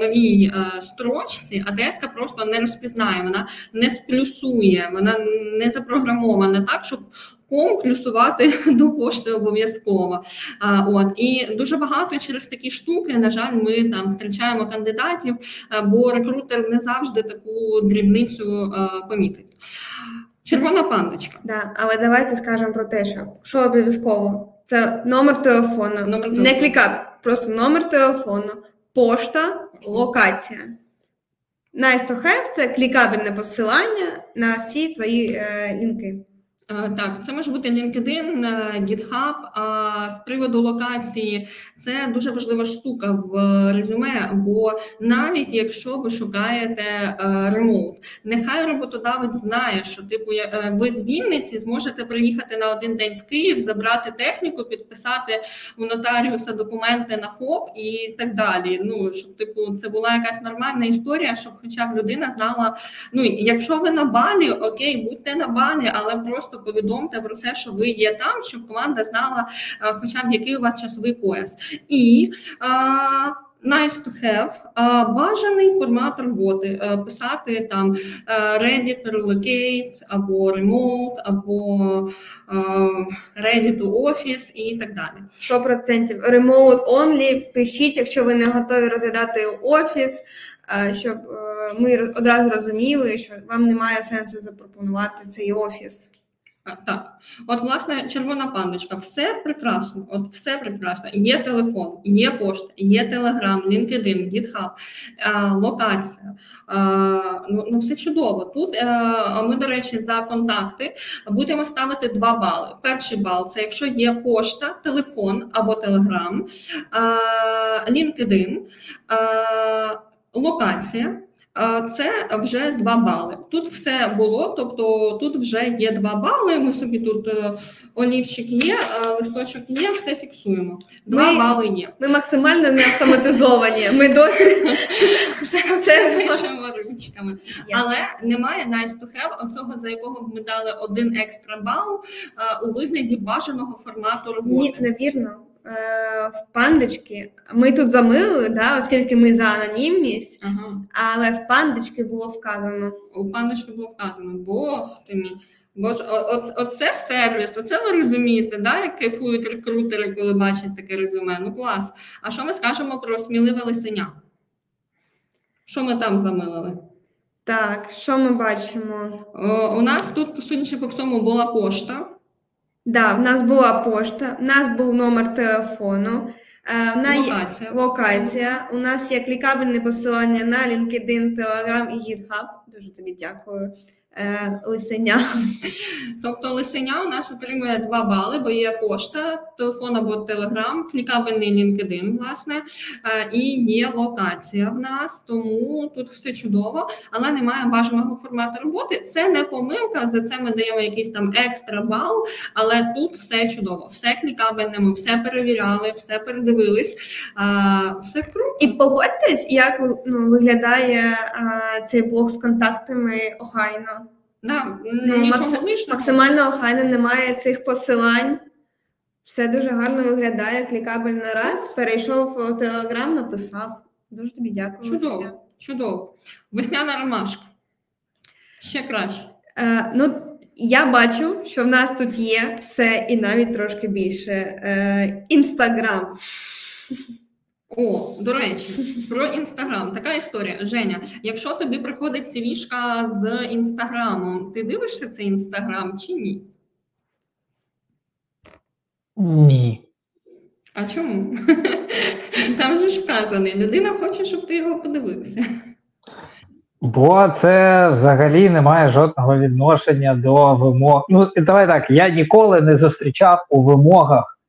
новій е, строчці, ATS просто не розпізнає, вона не сплюсує, вона не запрограмована так, щоб ком плюсувати до пошти обов'язково. От і дуже багато через такі штуки, на жаль, ми там втрачаємо кандидатів, бо рекрутер не завжди таку дрібницю помітить. Червона пандочка. Да, але давайте скажемо про те, що, що обов'язково. Це номер телефону. Номер Не клікати, просто номер телефону, пошта, локація. Nice to have – це клікабельне посилання на всі твої е, лінки. Е, Так, це може бути LinkedIn, е, GitHub. А з приводу локації це дуже важлива штука в резюме, бо навіть якщо ви шукаєте е, ремоут, нехай роботодавець знає, що типу ви з Вінниці зможете приїхати на один день в Київ, забрати техніку, підписати у нотаріуса документи на ФОП і так далі. Ну щоб типу це була якась нормальна історія, щоб хоча б людина знала. Ну якщо ви на балі, окей, будьте на балі, але просто повідомте про це, що ви є там, щоб команда знала, е, хоча б який у вас часовий пояс. І е, Nice to have, е, бажаний формат роботи, писати там ready to relocate, або remote, або ready to office і так далі. 100% remote only. Пишіть, якщо ви не готові розглядати офіс, щоб ми одразу розуміли, що вам немає сенсу запропонувати цей офіс. Так, от власне червона пандочка, все прекрасно, от все прекрасно. Є телефон, є пошта, є Телеграм, LinkedIn, GitHub, е, локація. Е, ну, ну все чудово. Тут е, ми, до речі, за контакти будемо ставити два бали. Перший бал це якщо є пошта, телефон або Телеграм, LinkedIn, локація. Це вже 2 бали. Тут все було, тобто тут вже є 2 бали. Ми собі тут е, олівчик є, е, листочок є, все фіксуємо. 2 Ми- бали є. Ми максимально не автоматизовані. Ми досі все пишемо ручками. Але немає nice to have, оцього за якого б ми дали один екстра бал е, у вигляді бажаного формату роботи. Ні, невірно. Е, В пандочки ми тут замили, да, оскільки ми за анонімність, Ага. але в пандочки було вказано. У паночки було вказано, Бог ти мій. Боже, оце сервіс, оце ви розумієте, да, як кайфують рекрутери, коли бачать таке резюме. Ну клас. А що ми скажемо про сміливе лисеня? Що ми там замилили? Так, що ми бачимо? О, у нас тут, судячи по всьому, була пошта. Да, в нас була пошта, в нас був номер телефону, е, в нас є Локація. локація. У нас є клікабельне посилання на LinkedIn, Telegram і GitHub. Дуже тобі дякую. Е, Лисеня. Тобто лисеня у нас отримує 2 бали, бо є пошта, телефон або телеграм, клікабельний LinkedIn, власне, е, і є локація в нас, тому тут все чудово, але немає бажаного формату роботи. Це не помилка, за це ми даємо якийсь там екстра бал, але тут все чудово, все клікабельне, ми все перевіряли, все передивились, е, все круто. І погодьтесь, як ну, виглядає цей блог з контактами охайно. Да, Ну, нічого максим- лишнього. Максимально охайно немає цих посилань. Все дуже гарно виглядає. Клікабель на раз, перейшов в Телеграм, написав. Дуже тобі дякую. Чудово, чудово. Весняна ромашка. Ще краще. Е, ну, я бачу, що в нас тут є все і навіть трошки більше. Е, Інстаграм. О, до речі, про інстаграм. Така історія. Женя, якщо тобі приходить CV-шка з інстаграмом, ти дивишся цей інстаграм чи ні? Ні. А чому? Там же ж вказаний, людина хоче, щоб ти його подивився. Бо це взагалі не має жодного відношення до вимог. Ну, давай так, я ніколи не зустрічав у вимогах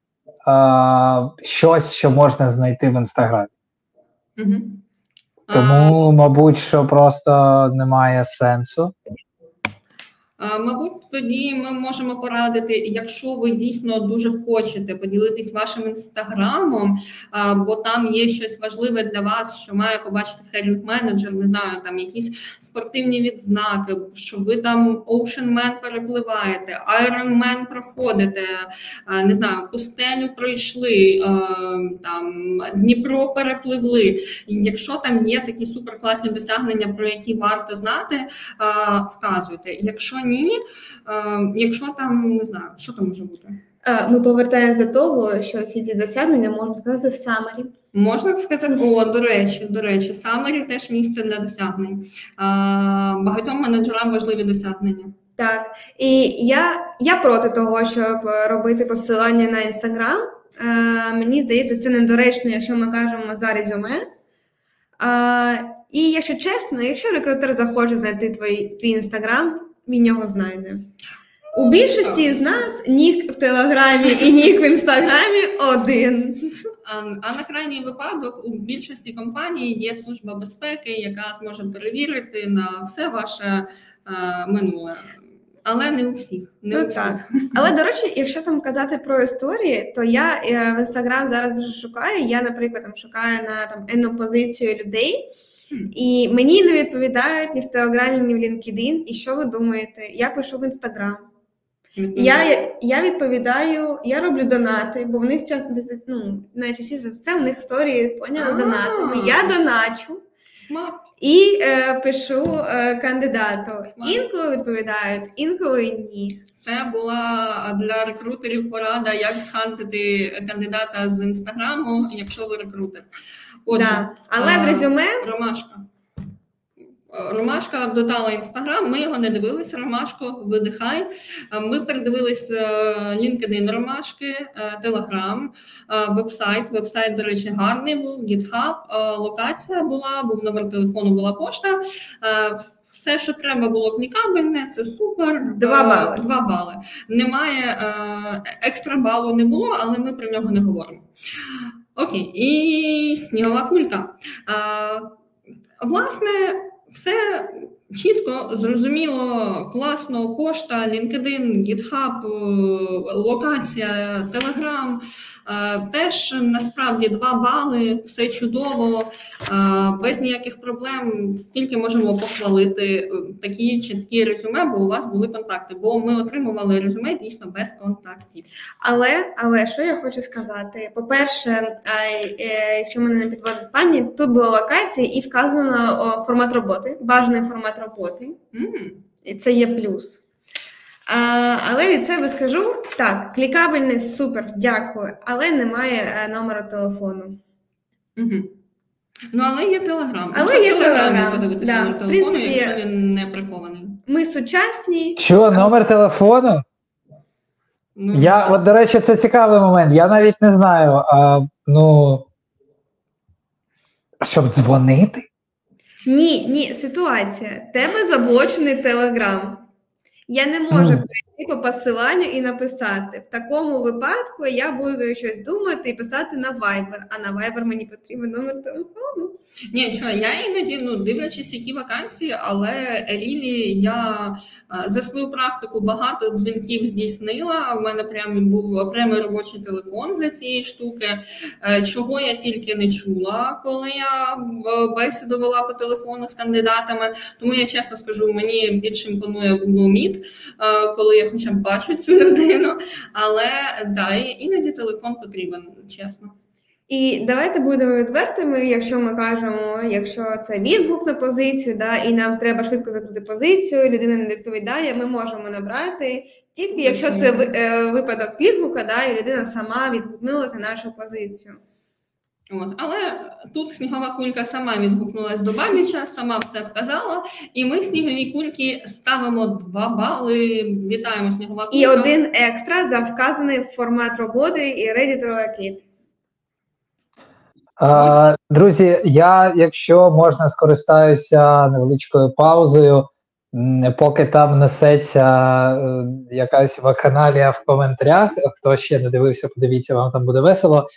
щось, що можна знайти в інстаграмі. Угу. Тому, мабуть, що просто немає сенсу. Мабуть, тоді ми можемо порадити, якщо ви дійсно дуже хочете поділитись вашим інстаграмом, бо там є щось важливе для вас, що має побачити херінг менеджер, не знаю, там якісь спортивні відзнаки, що ви там Man перепливаєте, Man проходите, не знаю, пустелю пройшли, там Дніпро перепливли. Якщо там є такі суперкласні досягнення, про які варто знати, вказуйте. Якщо ні, а, якщо там не знаю, що там може бути. Е, Ми повертаємося до того, що всі ці досягнення можна вказати в самері. Можна сказати, о, до речі, до речі, Summary теж місце для досягнень. Багатьом менеджерам важливі досягнення. Так, і я, я проти того, щоб робити посилання на інстаграм. Е, мені здається, це недоречно, якщо ми кажемо за резюме. Е, і якщо чесно, якщо рекрутер захоче знайти твій інстаграм, він його знайде. У більшості з нас нік в Телеграмі і нік в інстаграмі один. А, а на крайній випадок у більшості компаній є служба безпеки, яка зможе перевірити на все ваше е, минуле. Але не у всіх. Не Ну, у всіх. так. Але до речі, якщо там казати про історії, то я е, в інстаграм зараз дуже шукаю. Я, наприклад, там шукаю на там енну позицію людей. І мені не відповідають ні в Телеграмі, ні в LinkedIn. І що ви думаєте? Я пишу в інстаграм. Я, я відповідаю, я роблю донати, бо в них часто ну, найчастіше все в них історії поняли з донатами. Я доначу. І е, пишу е, кандидату. Інколи відповідають, інколи ні. Це була для рекрутерів порада, як схантити кандидата з інстаграму, якщо ви рекрутер. Отже, Да. Але а, в резюме Ромашка. Е, Ромашка додала інстаграм, ми його не дивилися. Ромашко, видихай. Е, Ми передивились е, LinkedIn Ромашки, Телеграм, вебсайт. Вебсайт, до речі, гарний був, GitHub, е, локація була, був номер телефону, була пошта. Е, Все, що треба було клікабельне, це супер. Два Е, бали. Два бали. Немає е, екстра балу не було, але ми про нього не говоримо. Окей, і снігова кулька. А, власне, все чітко, зрозуміло, класно, пошта, LinkedIn, GitHub, е, локація, Telegram. Е, Теж насправді два бали, все чудово, е, без ніяких проблем. Тільки можемо похвалити е, такі чіткі резюме, бо у вас були контакти. Бо ми отримували резюме дійсно без контактів. Але, але що я хочу сказати? По-перше, е, е, якщо мене не підводить пам'ять, тут була локація і вказано формат роботи, бажаний формат роботи. М, І це є плюс. А, але від себе скажу так: клікабельний супер, дякую, але немає е, номера телефону. Мгм. Ну, але є телеграм. Але Якщо є в Телеграмі подивитися да. номер телефону, принципі, якщо він не прихований. Ми сучасні. Що, номер телефону? Ну, Я, от, до речі, це цікавий момент. Я навіть не знаю. А, ну, щоб дзвонити? Ні, ні, ситуація. Тебе заблочений телеграм. Я не можу Мгм. прийти по посиланню і написати. В такому випадку я буду щось думати і писати на Viber, а на Viber мені потрібен номер телефону. Ні, що я іноді ну дивлячись, які вакансії, але рілі я е, за свою практику багато дзвінків здійснила. У мене прям був окремий робочий телефон для цієї штуки. Е, Чого я тільки не чула, коли я е, бесіду вела по телефону з кандидатами. Тому я чесно скажу, мені більше імпонує Google Meet, коли я хоча б бачу цю людину. Але да, іноді телефон потрібен, чесно. І давайте будемо відвертими, якщо ми кажемо, якщо це відгук на позицію, да, і нам треба швидко закрити позицію, людина не відповідає, ми можемо набрати тільки якщо це е, випадок відгука, да, і людина сама відгукнулася на нашу позицію. От. Але тут снігова кулька сама відгукнулась до Бабіча, сама все вказала, і ми сніговій кульки ставимо два бали. Вітаємо снігова кулька. І один екстра за вказаний формат роботи і ready to Друзі, я, якщо можна, скористаюся невеличкою паузою, поки там несеться е, якась вакханалія в коментарях. Хто ще не дивився, подивіться, вам там буде весело.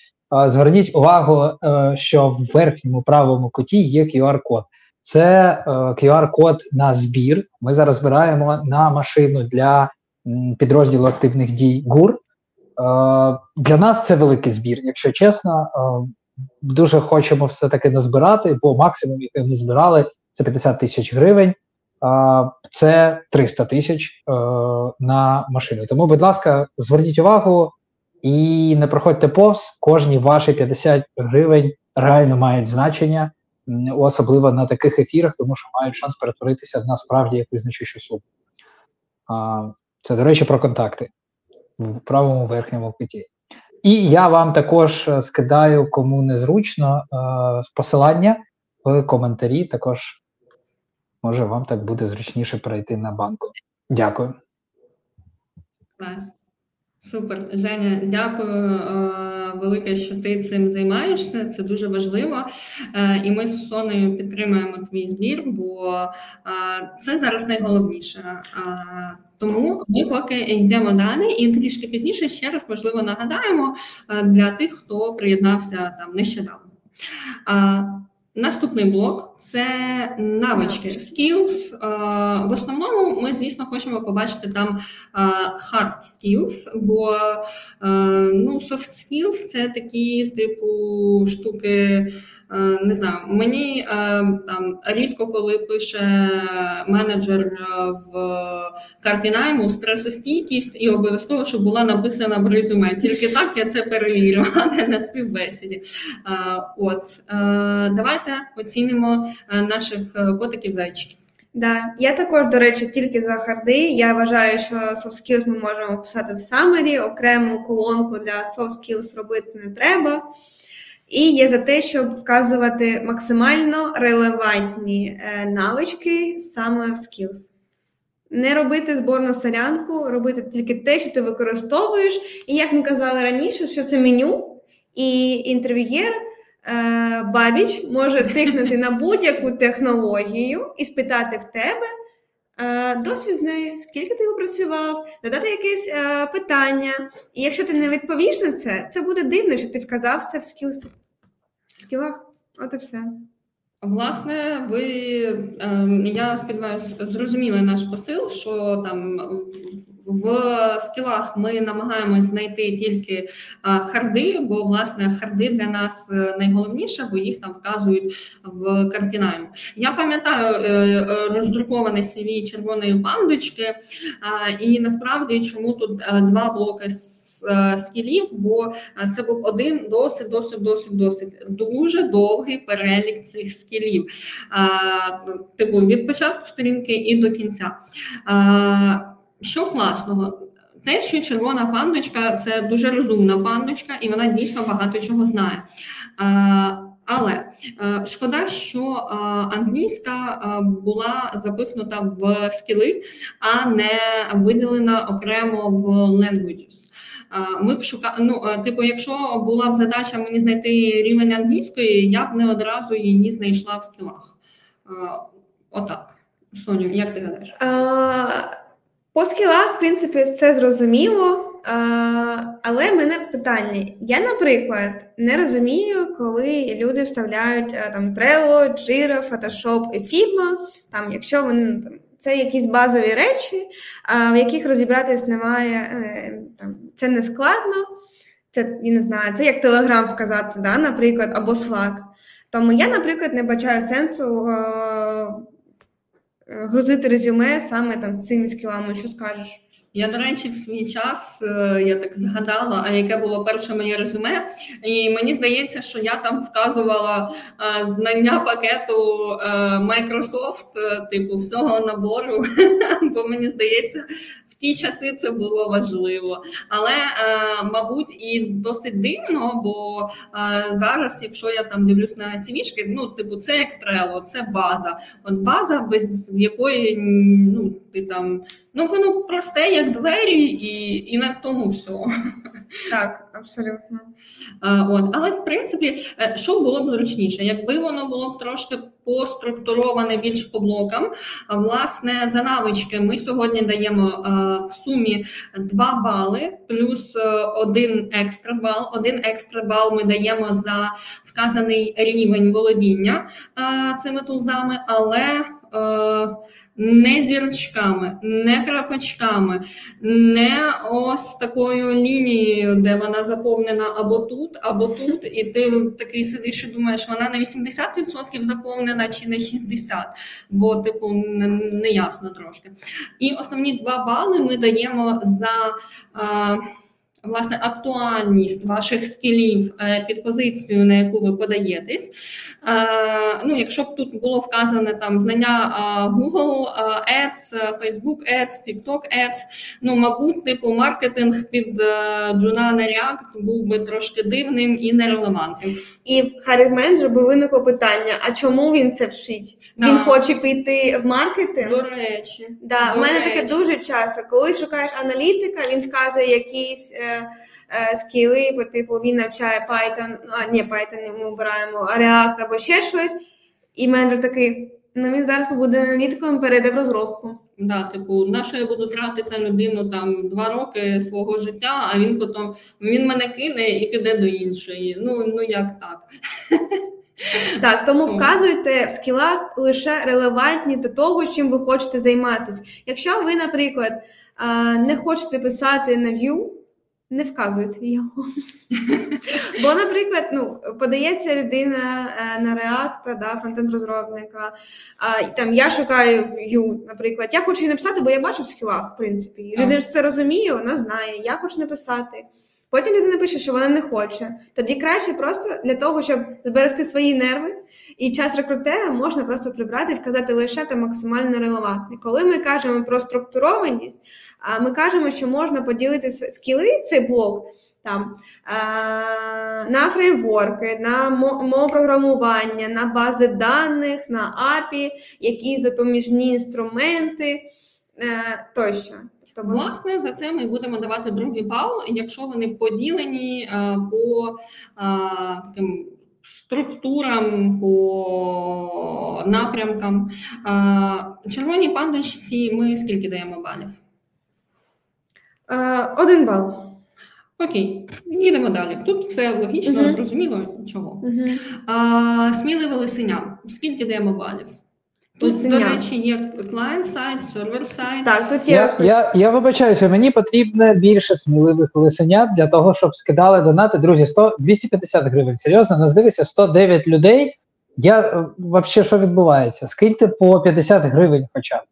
Зверніть увагу, е, що в верхньому правому куті є QR-код. Це е, QR-код на збір. Ми зараз збираємо на машину для підрозділу активних дій ГУР. Для нас це великий збір, якщо чесно. Дуже хочемо все-таки назбирати, бо максимум, який ми збирали, це 50 тисяч гривень, це 300 тисяч е, на машину. Тому, будь ласка, зверніть увагу і не проходьте повз. Кожні ваші 50 гривень реально мають значення, особливо на таких ефірах, тому що мають шанс перетворитися на справді якусь значущу суму. А, це, до речі, про контакти в правому верхньому куті. І я вам також е, скидаю, кому незручно, е, посилання в коментарі. Також може вам так буде зручніше перейти на банку. Дякую. Клас. Супер, Женя, дякую е, велике, що ти цим займаєшся. Це дуже важливо. Е, і ми з Сонею підтримуємо твій збір, бо е, це зараз найголовніше. Тому ми поки йдемо далі, і трішки пізніше ще раз можливо нагадаємо для тих, хто приєднався там нещодавно. Наступний блок це навички, skills. Е, В основному ми, звісно, хочемо побачити там е, hard skills, бо е, ну, soft skills це такі типу штуки. Не знаю, мені там рідко, коли пише менеджер в карті найму стресостійкість і обов'язково, щоб була написана в резюме. Тільки так я це перевірю, а не на співбесіді. От давайте оцінимо наших е, котиків-зайчиків. Да. Я також, до речі, тільки за харди. Я вважаю, що soft skills ми можемо вписати в summary, окрему колонку для soft skills робити не треба. І є за те, щоб вказувати максимально релевантні е, навички саме в skills. Не робити зборну солянку, робити тільки те, що ти використовуєш. І як ми казали раніше, що це меню, і інтерв'єр е, Бабіч може тикнути на будь-яку технологію і спитати в тебе е, досвід з нею, скільки ти опрацював, задати якесь е, питання. І якщо ти не відповіш на це, це буде дивно, що ти вказав це в скілсі. Скілах. От і все. Власне, ви я сподіваюся, зрозуміли наш посил, що там в скілах ми намагаємось знайти тільки харди, бо власне харди для нас е, найголовніше, бо їх там вказують в картінаймі. Я пам'ятаю е, е, роздрукований CV червоної пандочки, і насправді чому тут два блоки. Скілів, бо це був один досить, досить, досить, досить дуже довгий перелік цих скілів. Типу від початку сторінки і до кінця. Що класного? Те, що червона пандочка це дуже розумна пандочка, і вона дійсно багато чого знає. Але е, шкода, що е, англійська е, була запихнута в скіли, а не виділена окремо в languages. Ми б шука... ну, типу, якщо була б задача мені знайти рівень англійської, я б не одразу її знайшла в скілах. Отак. Соню, як ти гадаєш? По скілах, в принципі, все зрозуміло. Але мене питання. Я, наприклад, не розумію, коли люди вставляють а, там Trello, Jira, Photoshop і Figma, там, якщо вони там, це якісь базові речі, в яких розібратись немає, е, там, це не складно. Це я не знаю, це як Telegram вказати, да, наприклад, або Slack. Тому я, наприклад, не бачаю сенсу е, е, грузити резюме саме там з цими скілами. Що скажеш? Я, до речі, в свій час е, я так згадала, а яке було перше моє резюме, і мені здається, що я там вказувала е, знання пакету е, Microsoft, е, типу всього набору, бо мені здається, ті часи це було важливо. Але, е, мабуть, і досить дивно, бо е, зараз, якщо я там дивлюсь на CV-шки, ну, типу, це як Trello, це база. От база, без якої ну, ти там. Ну, воно просте, як двері, і, і на тому все. Так, абсолютно. Е, От, але в принципі, е, що було б зручніше, якби воно було б трошки поструктуроване більш по блокам. Власне, за навички ми сьогодні даємо в сумі 2 бали плюс е, один екстра бал. Один екстра бал ми даємо за вказаний рівень володіння е, цими тулзами, але. Е, Не зірочками, не крапочками, не ось такою лінією, де вона заповнена або тут, або тут, і ти такий сидиш і думаєш, вона на 80% заповнена чи на 60%, бо, типу, не, не ясно трошки. І основні два бали ми даємо за. Власне, актуальність ваших скілів е, під позицію, на яку ви подаєтесь. Е, Ну, якщо б тут було вказане там знання е, Google Ads, Facebook Ads, TikTok Ads, ну, мабуть, типу маркетинг під джуна на React був би трошки дивним і нерелевантним. І в Харі менеджер би виникло питання: а чому він це вчить? Да. Він хоче піти в маркетинг? До речі, Да, До в мене таке дуже часто. Коли шукаєш аналітика, він вказує якісь е, е, скіли, по типу він навчає Python, а ні, Python ми обираємо, React або ще щось. І менеджер такий, ну він зараз буде аналітиком, перейде в розробку. Да, типу, на що я буду тратити на людину там два роки свого життя, а він потім він мене кине і піде до іншої. Ну ну як так? Так, тому вказуйте в скілах лише релевантні до того, чим ви хочете займатися. Якщо ви, наприклад, не хочете писати на Vue, не вказуйте його. Бо, наприклад, ну, подається людина е, на React, да, фронтенд розробника. Там я шукаю Vue, наприклад. Я хочу її написати, бо я бачу в скілах, в принципі. Людина ж це розуміє, вона знає, я хочу написати. Потім людина пише, що вона не хоче. Тоді краще просто для того, щоб зберегти свої нерви і час рекрутера можна просто прибрати і вказати лише те максимально релевантне. Коли ми кажемо про структурованість, ми кажемо, що можна поділити скіли, цей блок. Там на фреймворки, на мо- мову програмування, на бази даних, на API, якісь допоміжні інструменти е, тощо. Тобто, Власне, за це ми будемо давати другий бал, якщо вони поділені е, по е, таким структурам, по напрямкам. Червоній пандочці ми скільки даємо балів? е, один бал. Окей, їдемо далі. Тут все логічно, Мгм. зрозуміло, чого. Угу. Сміливе лисеня. Скільки даємо балів? Тут, до речі, є клієнт сайт, сервер сайт. Так, тут є Я, я, я вибачаюся, мені потрібно більше сміливих лисенят для того, щоб скидали донати. Друзі, 100, 250 гривень. Серйозно, нас дивиться 109 людей. Я е, вообще, що відбувається? Скиньте по 50 гривень хоча б.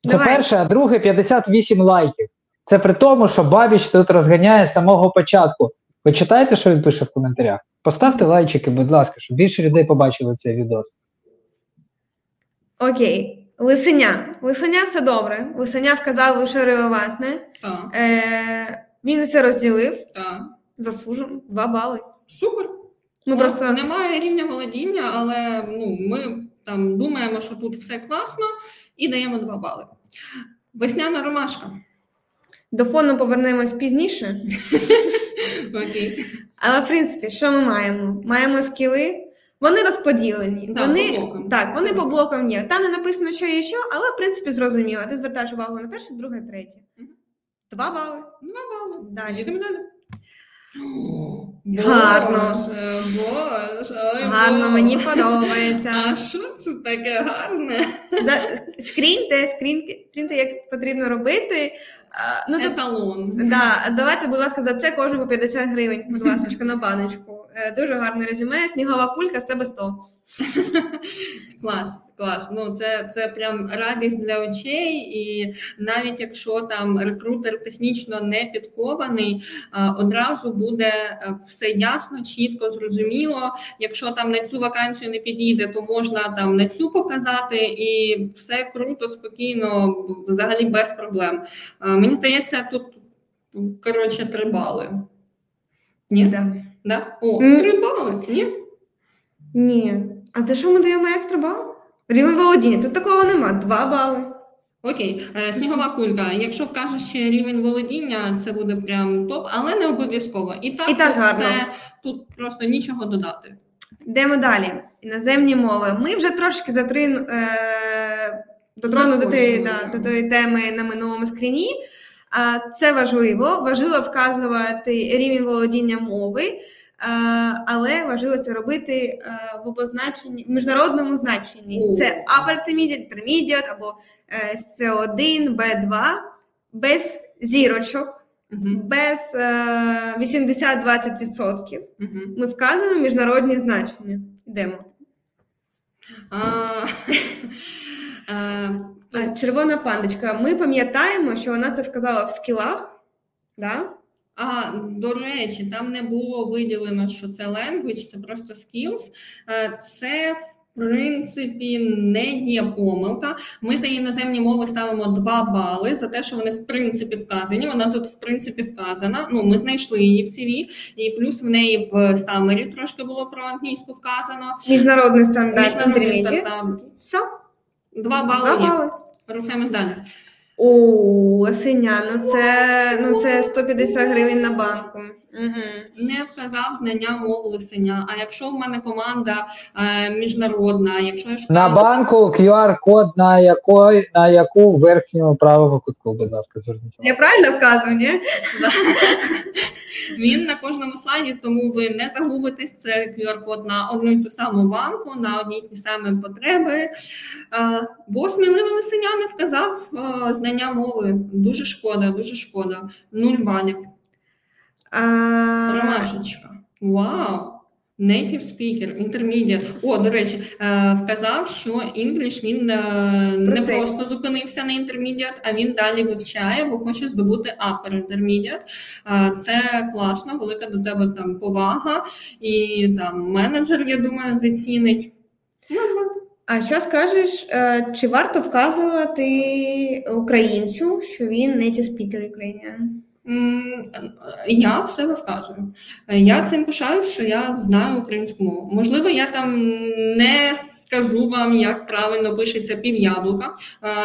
Це Давай. перше, а друге 58 лайків. Це при тому, що Бабіч тут розганяє з самого початку. Ви читаєте, що він пише в коментарях? Поставте лайчики, будь ласка, щоб більше людей побачили цей відос. Окей. Лисеня. Лисеня все добре. Лисеня вказав лише релевантне. Так, Е, він це розділив. так. Заслужено. Два бали. Супер. Ми Ну, просто Немає рівня володіння, але ну, ми там думаємо, що тут все класно, і даємо 2 бали. Весняна ромашка. до фону повернемось пізніше. Окей. Але в принципі, що ми маємо? Маємо скіли. Вони розподілені. Да, вони по блокам. так, вони по блокам є. Там не написано, що є що, але в принципі зрозуміло. Ти звертаєш увагу на перше, друге, третє. Два бали. Два бали. Далі. Їдемо далі. Гарно. Боже, Боже, ой, Гарно, Боже. мені подобається. А що це таке гарне? За, скріньте, скріньте, скріньте, як потрібно робити. А, ну, тут, Еталон. да, давайте, будь ласка, за це кожен по 50 гривень, будь ласка, на баночку. Е, Дуже гарне резюме. Снігова кулька з тебе 100. Клас, клас. Ну це, це прям радість для очей, і навіть якщо там рекрутер технічно не підкований, е, одразу буде е, все ясно, чітко, зрозуміло. Якщо там на цю вакансію не підійде, то можна там на цю показати, і все круто, спокійно, взагалі без проблем. Мені здається, тут коротше три бали. Ні? Да. Да? О, три бали, ні? Ні. А за що ми даємо екстра бал? Рівень володіння. Тут такого нема. Два бали. Окей, Е, снігова кулька. Якщо вкажеш рівень володіння, це буде прям топ, але не обов'язково. І так, І так тут гарно. тут просто нічого додати. Йдемо далі. Іноземні мови. Ми вже трошки затрин, е, дотронули до, тієї- да, до тої теми на минулому скріні. Це важливо. Важливо вказувати рівень володіння мови, але важливо це робити е, в обозначенні в міжнародному значенні. Це upper intermediate, intermediate або е, C1, B2, без зірочок, без е, 80-20%. угу. Ми вказуємо міжнародні значення. Йдемо. Е, червона пандочка. Ми пам'ятаємо, що вона це вказала в скілах. Да? А, до речі, там не було виділено, що це language, це просто skills. Е, Це в принципі не є помилка. Ми за іноземні мови ставимо 2 бали за те, що вони в принципі вказані. Вона тут в принципі вказана. Ну, ми знайшли її в CV, і плюс в неї в самері трошки було про англійську вказано. Міжнародний стандарт Міжнародний стартап. Все, Два два бали. є. бали. Рухаємось далі. О, синя, ну це, ну це 150 гривень на банку. Угу. Не вказав знання мов лисеня. А якщо в мене команда е, міжнародна, якщо я шукаю На банку QR-код на якої на яку в верхньому правому кутку, будь ласка, зверніть Я правильно вказую, ні? Він на кожному слайді, тому ви не загубитесь. Це QR-код на одну й ту саму банку, на одні й ті самі потреби. Е, Бо сміливе лисеня не вказав е, знання мови. Дуже шкода, дуже шкода. Нуль балів. А, Ромашечка. Вау! Native speaker, intermediate. О, до речі, е, вказав, що English він е, не просто зупинився на intermediate, а він далі вивчає, бо хоче здобути upper intermediate. Е, Це класно, велика до тебе там повага, і там менеджер, я думаю, зацінить. А що скажеш, чи варто вказувати українцю, що він native speaker Ukrainian? Я в себе вказую. Я цим пишаю, що я знаю українську мову. Можливо, я там не скажу вам, як правильно пишеться пів яблука.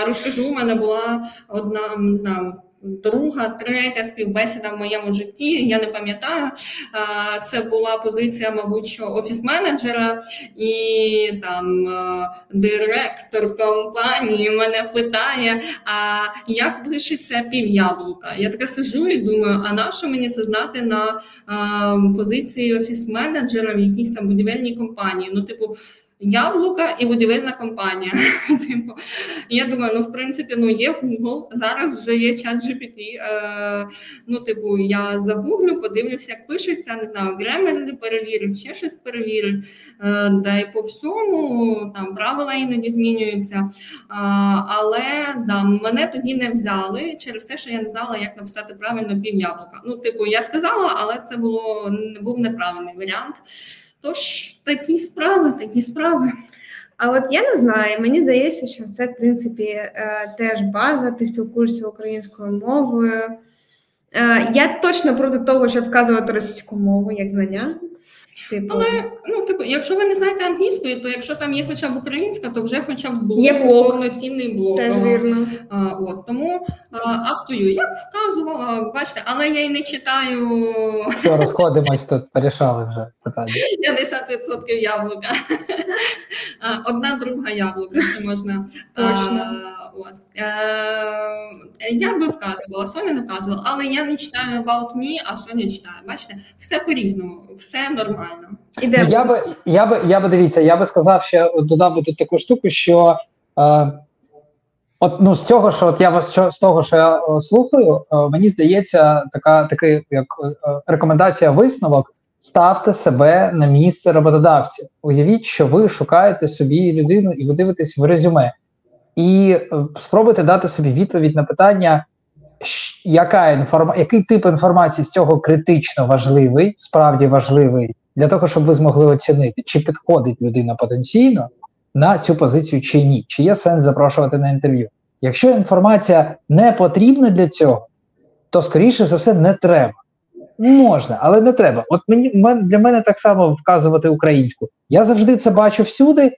Розкажу, у мене була одна не знаю. Друга, третя співбесіда в моєму житті. Я не пам'ятаю. Це була позиція, мабуть, що офіс-менеджера, і там директор компанії мене питає: а як пишеться пів'яблука? Я така сижу і думаю, а на що мені це знати на позиції офіс-менеджера в якійсь там будівельній компанії? Ну, типу. Яблука і будівельна компанія. Типу, я думаю, ну в принципі, ну є Google, зараз вже є чат GPT. Е, ну, типу, я загуглю, подивлюся, як пишеться, не знаю, гремерлі перевірю, ще щось перевірю. Е, да і по всьому там правила іноді змінюються. А, але да, мене тоді не взяли через те, що я не знала, як написати правильно пів яблука. Ну, типу, я сказала, але це було був неправильний варіант. Тож такі справи, такі справи. А от я не знаю, мені здається, що це в принципі е, теж база, ти спілкуєшся українською мовою. Е, Я точно проти того, щоб вказувати російську мову як знання. Типу, Але ну, типу, якщо ви не знаєте англійської, то якщо там є хоча б українська, то вже хоча б блок, Є блок. повноцінний блок. теж вірно. А, от тому автою я б вказувала, бачите, але я й не читаю Все, розходимось тут, порішали вже питання. 50% яблука. Одна друга яблука, це можна. Точно. А, от. Е, я би вказувала, Соня не вказувала, але я не читаю About Me, а Соня читає. Бачите, все по-різному, все нормально. Ідемо. Ну, я би, я би, я би дивіться, я би сказав ще додав би тут таку штуку, що е, от ну з цього, що от я вас що- з того, що я е, слухаю, е, мені здається, така такий як е, рекомендація висновок. Ставте себе на місце роботодавця. Уявіть, що ви шукаєте собі людину і ви дивитесь в резюме, і спробуйте дати собі відповідь на питання, яка інформа... який тип інформації з цього критично важливий, справді важливий, для того, щоб ви змогли оцінити, чи підходить людина потенційно на цю позицію чи ні, чи є сенс запрошувати на інтерв'ю. Якщо інформація не потрібна для цього, то скоріше за все не треба. Можна, але не треба. От мені для мене так само вказувати українську. Я завжди це бачу всюди,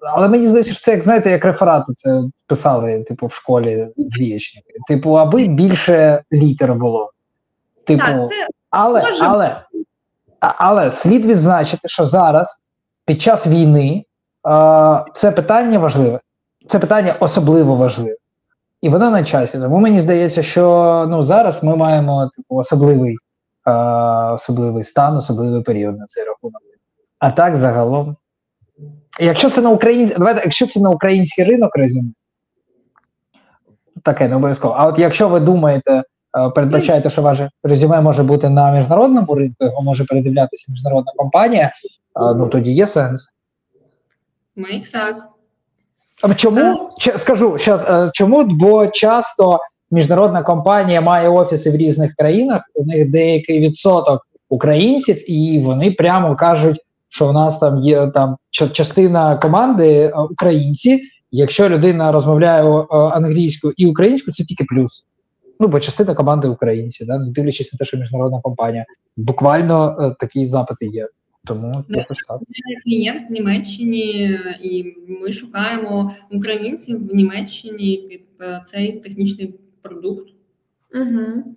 але мені здається, що це як знаєте, як реферати це писали, типу, в школі двієчники. Типу, аби більше літер було. Типу, Так, це але, Може- але, але слід відзначити, що зараз, під час війни, е, це питання важливе. Це питання особливо важливе. І воно на часі. Тому мені здається, що ну, зараз ми маємо типу, особливий, е, особливий стан, особливий період на цей рахунок. А так загалом. Якщо це на українсь... Давайте, якщо це на український ринок резюме, таке не обов'язково. А от якщо ви думаєте, е, передбачаєте, що ваше резюме може бути на міжнародному ринку, його може передивлятися міжнародна компанія, е, ну тоді є сенс. Make sense. Чому Ч- скажу щас, чому? Бо часто міжнародна компанія має офіси в різних країнах, у них деякий відсоток українців, і вони прямо кажуть, що у нас там є там частина команди е, українці. Якщо людина розмовляє е, англійською і українською, це тільки плюс. Ну, бо частина команди українці, да? не дивлячись на те, що міжнародна компанія. Буквально е, такі запити є. Тому якось так. Клієнт в Німеччині, і ми шукаємо українців в Німеччині під е, цей технічний продукт. Угу.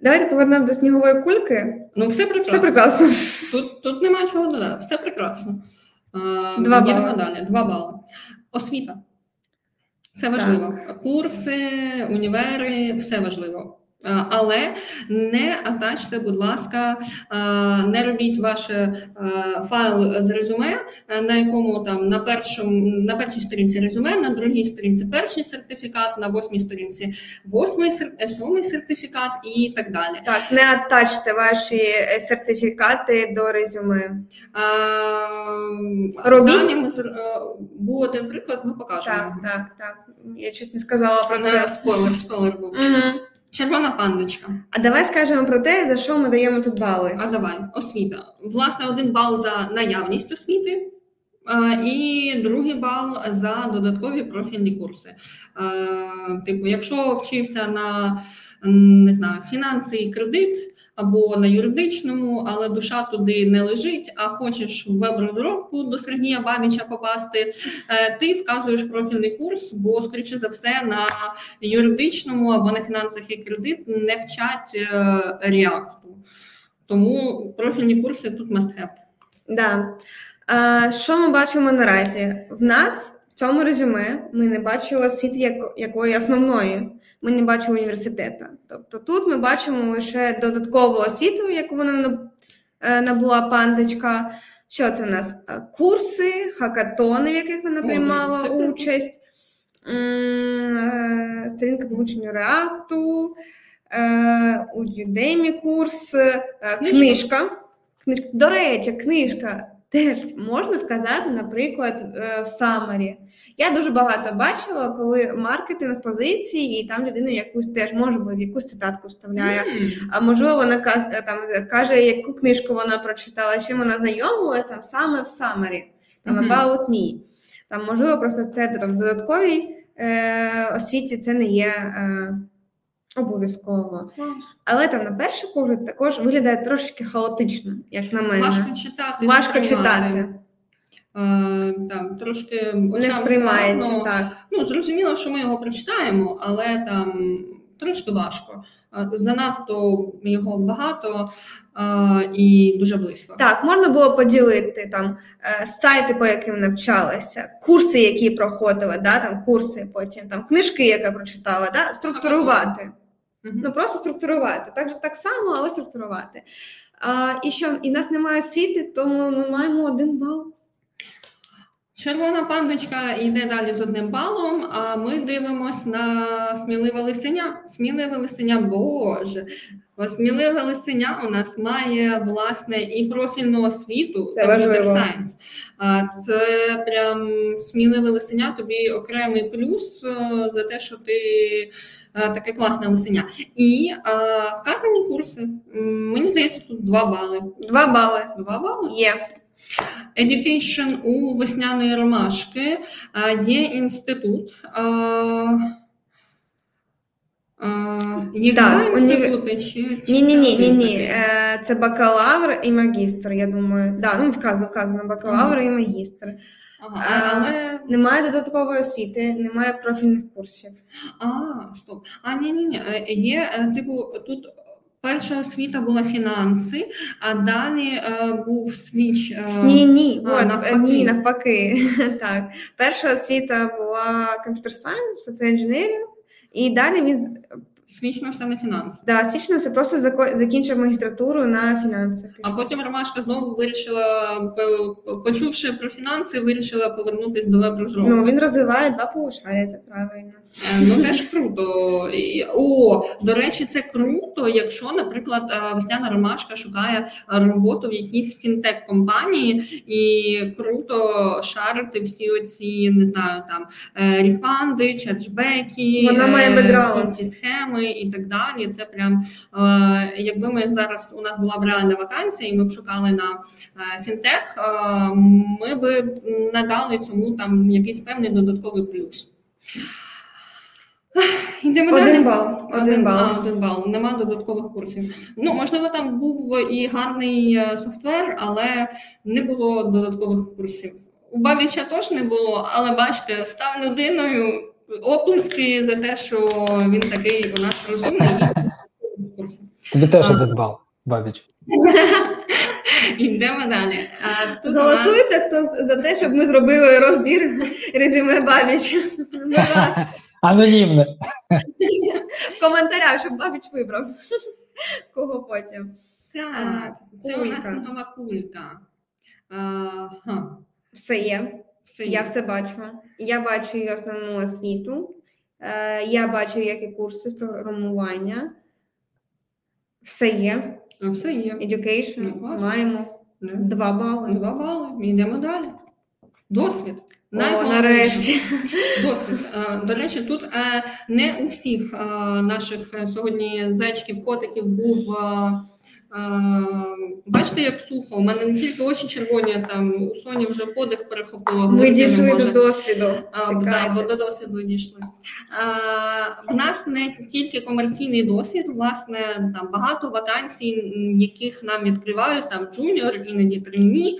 Давайте повернемо до снігової кульки. Ну, все прекрасно. Все прекрасно. Тут, тут нема чого додати, все прекрасно. Е, Два бали. далі. Два бали. Освіта. Це важливо. Курси, універи, все важливо. Е, Але не атачте, будь ласка, е, не робіть ваш е, файл з резюме, на якому там на першому на першій сторінці резюме, на другій сторінці перший сертифікат, на восьмій сторінці восьмий сьомий сертифікат і так далі. Так, не атачте ваші сертифікати до резюме. А, Робіть. Ми був один приклад, ми покажемо. Так, так, так. Я чуть не сказала про це. Спойлер, спойлер був. Угу. Червона пандочка. А давай скажемо про те, за що ми даємо тут бали. А давай, освіта. Власне, один бал за наявність освіти. е, І другий бал за додаткові профільні курси. Е, Типу, якщо вчився на не знаю, фінанси і кредит, або на юридичному, але душа туди не лежить, а хочеш в веб-розробку до Сергія Бабіча попасти, е, ти вказуєш профільний курс, бо, скоріше за все, на юридичному або на фінансах і кредит не вчать е, React. Тому профільні курси тут must have. Да. А, що ми бачимо наразі? В нас в цьому резюме ми не бачили освіти як, якої основної. Ми не бачили університету. Тобто тут ми бачимо лише додаткову освіту, яку вона е, набула пандочка. Що це в нас? Е, Курси, хакатони, в яких вона приймала це участь, е, сторінка вивченню реакту, у Udemy курс. Книжка. До речі, книжка теж можна вказати, наприклад, е, в Самарі. Я дуже багато бачила, коли маркетинг позиції, і там людина якусь теж може бути якусь цитатку вставляє. А можливо, вона е, там е, каже, яку книжку вона прочитала, чим вона знайомилась там саме в Самарі, там About Me. Там можливо, просто це там в додатковій е, освіті це не є е, обов'язково. Але там на перший погляд також виглядає трошки хаотично, як на мене. Важко читати. Важко читати. Е, так, трошки Не сприймається складно. так. Ну, зрозуміло, що ми його прочитаємо, але там трошки важко. Е, Занадто його багато е, і дуже близько. Так, можна було поділити там е, сайти, по яким навчалася, курси, які проходила, да, там курси, потім там книжки, які прочитала, да, структурувати. Ну просто структурувати. Так, же- так само, але структурувати. А, і що, і нас немає освіти, тому ми маємо один бал. Червона пандочка йде далі з одним балом, а ми дивимось на сміливе лисеня. Сміливе лисеня, боже. Сміливе лисеня у нас має власне і профільну освіту, Це важливо. Це прям сміливе лисеня, тобі окремий плюс е, за те, що ти таке класне лисеня. І е, вказані курси. Мені здається, тут два бали. Два бали Два бали. є. Education у весняної ромашки а, є інститут. А, а, Є Так, два універ- інститути чи, чи Ні, ні. Е, Це бакалавр і магістр, я думаю. Да, ну вказано, вказано бакалавр і магістр. Ага, а- але Немає додаткової освіти, немає профільних курсів. а, стоп. А ні, ні, ні. Є е, типу тут. Перша освіта була фінанси, а далі е, був свіч. Е, Ні, ні, а, от, е, навпаки. ні, навпаки. так. Перша освіта була science, software engineering, і далі він свічнувся на фінанси. да, свідчився, просто закінчив магістратуру на фінансах. А потім Ромашка знову вирішила, почувши про фінанси, вирішила повернутися до веб-розробки. Ну, він розвиває два полушаря, це правильно. Е, Ну теж круто. О, до речі, це круто, якщо, наприклад, е, весняна ромашка шукає роботу в якійсь фінтек-компанії, і круто шарити всі оці, не знаю, там е, рефанди, чатбеки, Вона має всі ці схеми і так далі. Це прям якби ми зараз у нас була б реальна вакансія, і ми б шукали на фінтех, ми би надали цьому там якийсь певний додатковий плюс. Йдемо Один далі. бал, один бал. А, один бал. Нема додаткових курсів. Ну, можливо, там був і гарний е, софтвер, але не було додаткових курсів. У Бабіча теж не було, але бачите, став людиною оплески за те, що він такий у нас розумний і курси. Тобі теж один бал, Бабіч. Йдемо далі. А, тут у нас- Голосується хто за те, щоб ми зробили розбір резюме Бабіч. Будь ласка, Анонімне. в коментарях, щоб Бабіч вибрав. Кого потім. Так, це у нас нова кулька. Ага, Все є. все Я є. все бачу. Я бачу її основну освіту. Е, Я бачу, які курси з програмування. Все є. Все є. Education. Ну, класно. Маємо Да. два бали. Два бали. Йдемо далі. Досвід. Нарешті. Досвід. Е, До речі, тут е, не у всіх е, наших сьогодні зайчиків, котиків був Бачите, як сухо. У мене не тільки очі червоні, там у Соні вже подих перехопило. Ми дійшли може. до досвіду. А, да, бо до досвіду дійшли. А, в нас не тільки комерційний досвід, власне, там багато вакансій, яких нам відкривають там джуніор, іноді trainee,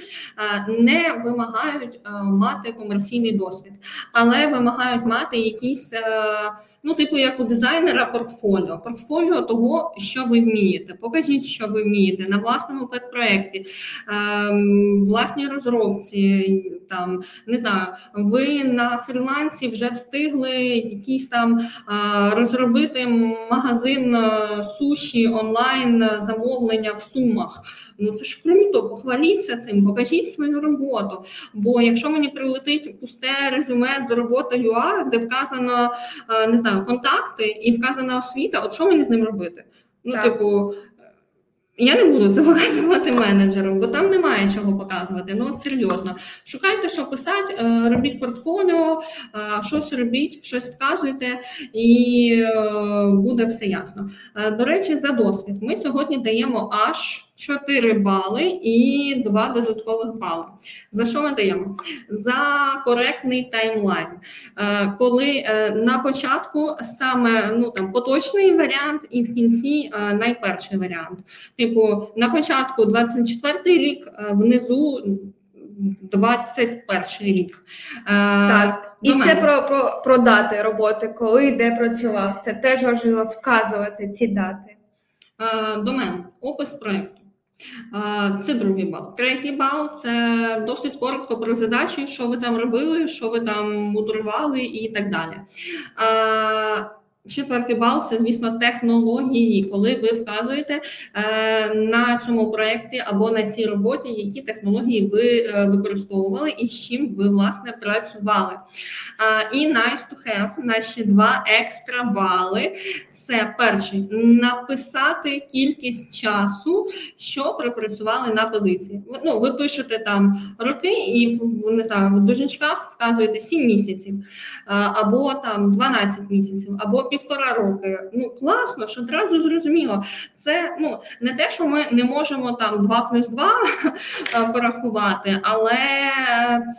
не вимагають мати комерційний досвід, але вимагають мати якісь. Ну, типу, як у дизайнера, портфоліо. Портфоліо того, що ви вмієте. Покажіть, що ви вмієте на власному пет-проєкті, ем, власній розробці, там не знаю, ви на фрілансі вже встигли якийсь там а, розробити магазин суші онлайн замовлення в сумах. Ну це ж круто, похваліться цим, покажіть свою роботу. Бо якщо мені прилетить пусте резюме з роботи ЮА, де вказано а, не знаю, контакти і вказана освіта, от що мені з ним робити? Ну, Так. типу. Я не буду це показувати менеджеру, бо там немає чого показувати. Ну от серйозно. Шукайте, що писати, е, робіть портфоліо, е, щось робіть, щось вказуйте, і е, буде все ясно. До речі, за досвід ми сьогодні даємо аж 4 бали і 2 додаткових бали. За що ми даємо? За коректний таймлайн. Е, Коли е, на початку саме ну там поточний варіант, і в кінці е, найперший варіант. Типу, на початку 24 рік, внизу 21 рік. Так. І до це про, про, про дати роботи, коли де працював. Це теж важливо вказувати ці дати. Е, Домен, опис проєкту. Це другий бал. Третій бал це досить коротко про задачі, що ви там робили, що ви там мудрували і так далі. Е, Четвертий бал це, звісно, технології, коли ви вказуєте е, на цьому проєкті або на цій роботі, які технології ви е, використовували і з чим ви власне працювали. Е, і nice to have, наші два екстра бали. Це перший написати кількість часу, що пропрацювали на позиції. Ну, ви пишете там роки, і не знаю, в дужничках вказуєте 7 місяців, а, або там 12 місяців, або півтора роки. Ну класно, що одразу зрозуміло. Це ну не те, що ми не можемо там 2 плюс 2 порахувати, але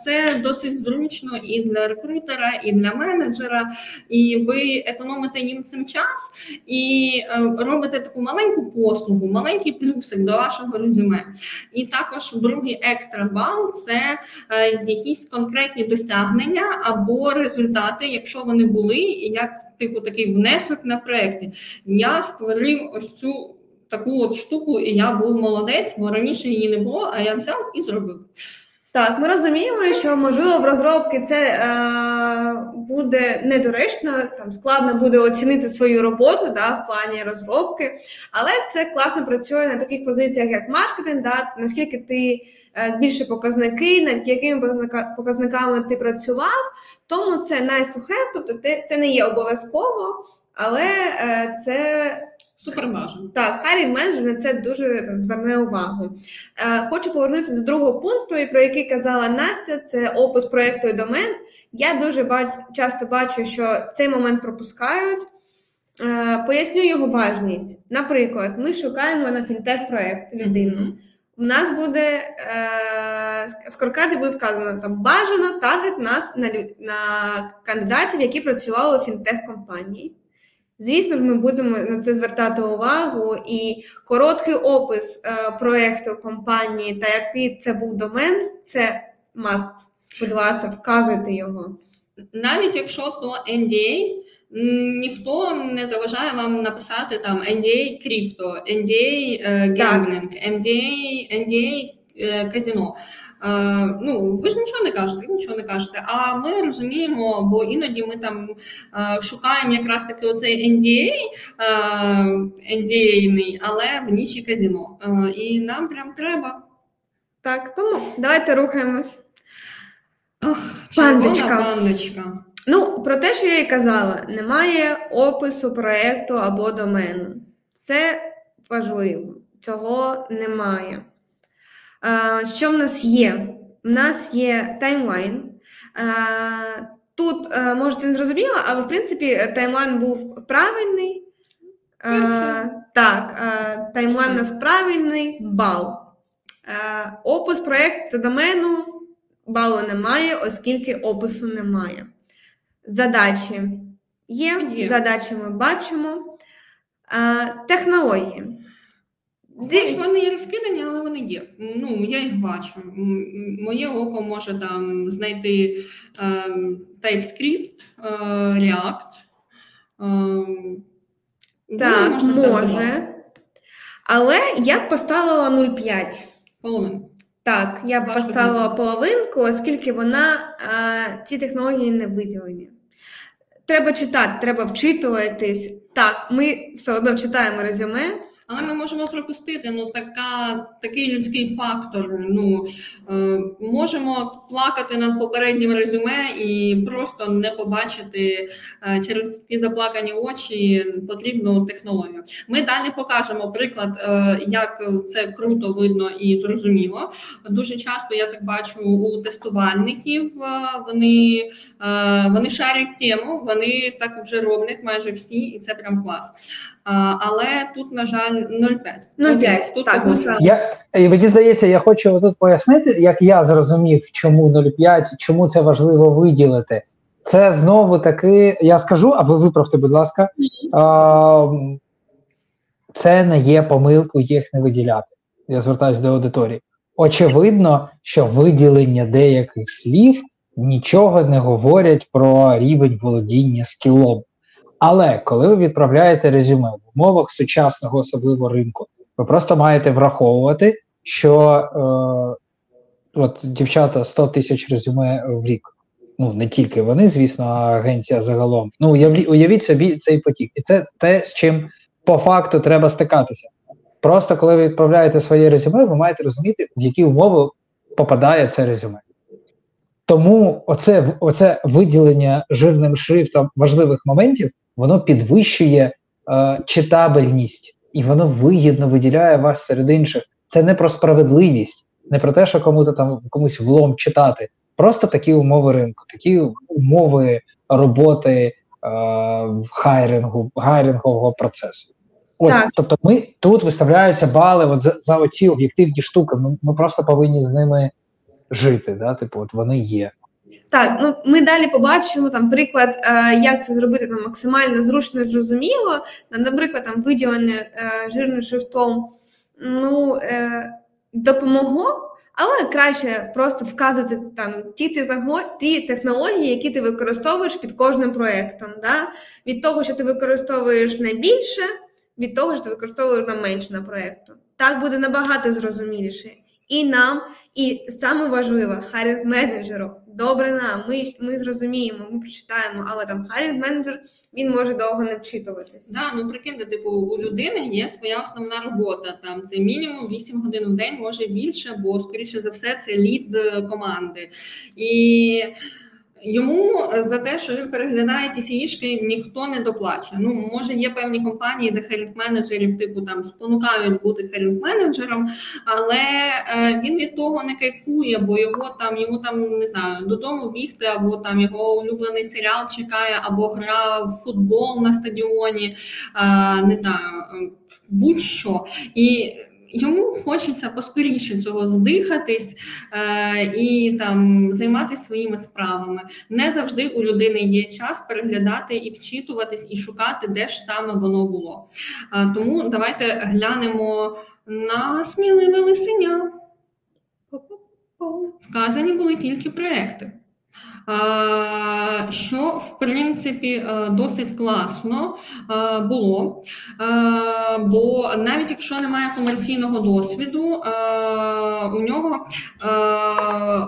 це досить зручно і для рекрутера, і для менеджера, і ви економите їм цим час і е, робите таку маленьку послугу, маленький плюсик до вашого резюме. І також другий екстра бал це е, якісь конкретні досягнення або результати, якщо вони були, як типу такий внесок на проєкті. Я створив ось цю. Таку от штуку, і я був молодець, бо раніше її не було, а я взяв і зробив. Так, ми розуміємо, що можливо в розробки це е, буде недоречно, там складно буде оцінити свою роботу да, в плані розробки, але це класно працює на таких позиціях, як маркетинг, да, наскільки ти е, показники, над якими показниками ти працював, тому це nice to have, тобто це не є обов'язково, але е, це Супер так, Харі на це дуже там, зверне увагу. Е, хочу повернутися до другого пункту, і про який казала Настя, це опис проєкту і домен. Я дуже бач, часто бачу, що цей момент пропускають. Е, поясню його важність. Наприклад, ми шукаємо на фінтех-проєкт людину. Мгм. У нас буде е, в скоркарді буде вказано там бажано таргетнас на, на кандидатів, які працювали у фінтех-компанії. Звісно ж, ми будемо на це звертати увагу, і короткий опис е, проєкту компанії та який це був домен, це must. Будь ласка, вказуйте його. Навіть якщо то NDA, ніхто не заважає вам написати там NDA крипто, NDA е, гемблінг, NDA, NDA е, казино. Е, ну, ви ж нічого не кажете, ви нічого не кажете. А ми розуміємо, бо іноді ми там е, шукаємо якраз таки оцей NDA, е, NDA-ний, але в ніші казино. Е, і нам прям треба. Так, тому давайте рухаємось. Пандочка. пандочка. Ну, про те, що я і казала, немає опису проєкту або домену. Це важливо. Цього немає. Що в нас є? У нас є таймлайн. Тут, а, може, це не зрозуміло, але в принципі таймлайн був правильний. Так, е, таймлайн у нас правильний бал. Е, опис проєкту домену балу немає, оскільки опису немає. Задачі є, задачі ми бачимо. Е, технології. Ди- вони є розкидані, але вони є. Ну, я їх бачу. Моє око може там знайти ем, TypeScript, е, React. ем, Так, можна може. Але я б поставила 0,5. Половину. Так, я б Важко поставила половинку, оскільки вона а, ці технології не виділені. Треба читати, треба вчитуватись. Так, ми все одно читаємо резюме. Але ми можемо пропустити ну така такий людський фактор. Ну е, можемо плакати над попереднім резюме і просто не побачити е, через ті заплакані очі потрібну технологію. Ми далі покажемо приклад, е, як це круто видно і зрозуміло. Дуже часто я так бачу у тестувальників. е, Вони, е, вони шарять тему, вони так вже роблять майже всі, і це прям клас. А, але тут, на жаль, 0,5. 0,5, так, що- Я, мені здається, я хочу тут пояснити, як я зрозумів, чому 0,5, чому це важливо виділити. Це знову таки, я скажу, а ви виправте, будь ласка, а, це не є помилкою їх не виділяти. Я звертаюся до аудиторії. Очевидно, що виділення деяких слів нічого не говорять про рівень володіння скілом. Але коли ви відправляєте резюме в умовах сучасного, особливо ринку, ви просто маєте враховувати, що е, от дівчата 100 тисяч резюме в рік. Ну не тільки вони, звісно, а агенція загалом. Ну уявіть собі цей потік, і це те, з чим по факту треба стикатися. Просто коли ви відправляєте своє резюме, ви маєте розуміти, в які умови попадає це резюме. Тому оце, оце виділення жирним шрифтом важливих моментів, воно підвищує е, читабельність і воно вигідно виділяє вас серед інших. Це не про справедливість, не про те, що кому-то там комусь влом читати. Просто такі умови ринку, такі умови роботи е, хайрингу, хайрингового процесу. Ось, Так. тобто, ми тут виставляються бали от за, за оці об'єктивні штуки. Ми, ми просто повинні з ними жити. Да? Типу, от вони є. Так, ну ми далі побачимо там приклад, е, як це зробити там максимально зручно і зрозуміло. Наприклад, там виділене е, жирним шрифтом ну, е, допомогло, але краще просто вказувати там ті, техноло- ті технології, які ти використовуєш під кожним проєктом. Да? Від того, що ти використовуєш найбільше, від того, що ти використовуєш на менше на проєкту. Так буде набагато зрозуміліше. І нам, і саме важливе, hiring менеджеру. Добре нам, ми, ми зрозуміємо, ми прочитаємо, але там hiring менеджер він може довго не вчитуватись. Да, ну прикиньте, типу, у людини є своя основна робота. Там це мінімум 8 годин в день, може більше, бо скоріше за все це лід е, команди. І йому за те, що він переглядає ті CV-шки, ніхто не доплачує. Ну може є певні компанії, де херінг менеджерів типу там спонукають бути херінг менеджером, але е, він від того не кайфує, бо його там йому там не знаю додому бігти, або там його улюблений серіал чекає, або гра в футбол на стадіоні, е, не знаю, е, будь-що. І йому хочеться поскоріше цього здихатись е, і там займатися своїми справами. Не завжди у людини є час переглядати і вчитуватись, і шукати, де ж саме воно було. Е, тому давайте глянемо на сміливе лисеня. Вказані були тільки проекти. Що в принципі е, досить класно е, було, Е, бо навіть якщо немає комерційного досвіду, у нього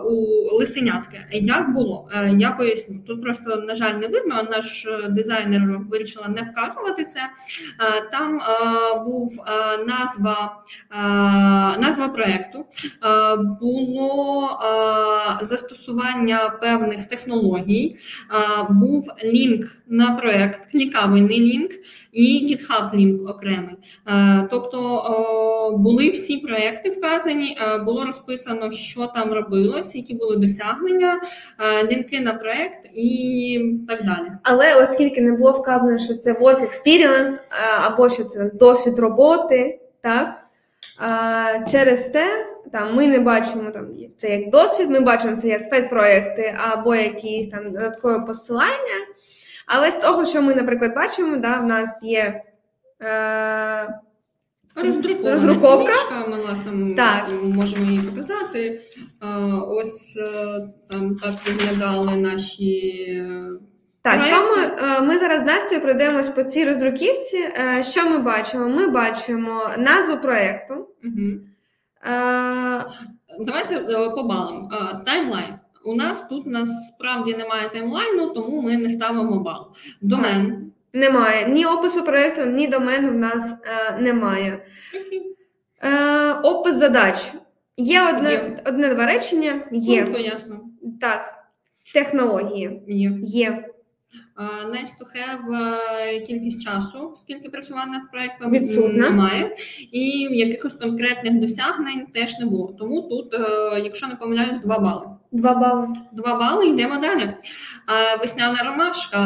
у лисенятки як було, я поясню. Тут просто на жаль не видно. Наш дизайнер вирішила не вказувати це. Там був назва, назва проекту, було застосування певних технологій, був лінк на проект, клікабельний лінк і GitHub лінк окремий. Тобто були всі проекти вказані, було розписано, що там робилось, які були досягнення, лінки на проект і так далі. Але оскільки не було вказано, що це work experience або що це досвід роботи, так через те там ми не бачимо там це як досвід, ми бачимо це як педпроекти або якісь там додаткові посилання. Але з того, що ми, наприклад, бачимо, да, в нас є. Е, стрічка, ми власне Так. можемо її показати. Е, Ось е, там так виглядали наші. е, Так, Проекти. тому ми зараз з Настю пройдемось по цій роздруківці. Е, Що ми бачимо? Ми бачимо назву проєкту. Мгм. Давайте е, по балам. Е, Таймлайн. У нас тут насправді немає таймлайну, тому ми не ставимо бал. Домен. Немає ні опису проєкту, ні домену в нас е, немає. Е, опис задач. Є одне, Є. одне два речення. Є. Коротко, ясно. Так. Технології. Є. Є. Uh, nice to have е, кількість часу, скільки працював над проектом, Відсутна. немає, і якихось конкретних досягнень теж не було. Тому тут, е, якщо не помиляюсь, два бали. Два бали. Два бали, йдемо далі. Е, Весняна ромашка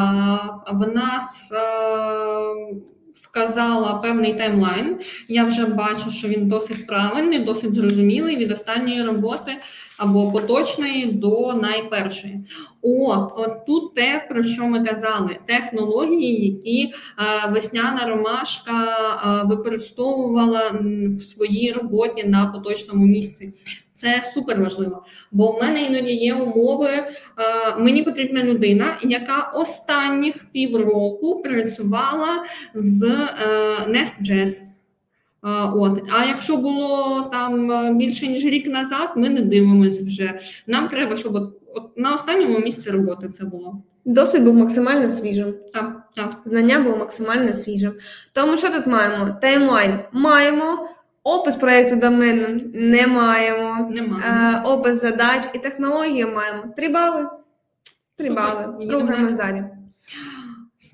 в нас е, вказала певний таймлайн. Я вже бачу, що він досить правильний, досить зрозумілий від останньої роботи або поточної до найпершої. О, от тут те, про що ми казали: технології, які е, весняна ромашка е, використовувала в своїй роботі на поточному місці. Це супер важливо, бо в мене іноді є умови. е, Мені потрібна людина, яка останніх півроку працювала з Nest.js. От, а якщо було там е, більше ніж рік назад, ми не дивимося вже. Нам треба, щоб от, от на останньому місці роботи це було. Досвід був максимально свіжим. Так, так. Знання було максимально свіжим. Тому що тут маємо? Таймлайн маємо, опис проєкту домену не маємо. Немає. Е, опис задач і технології маємо. Три бали. Три Супер. бали. Рухаємось далі.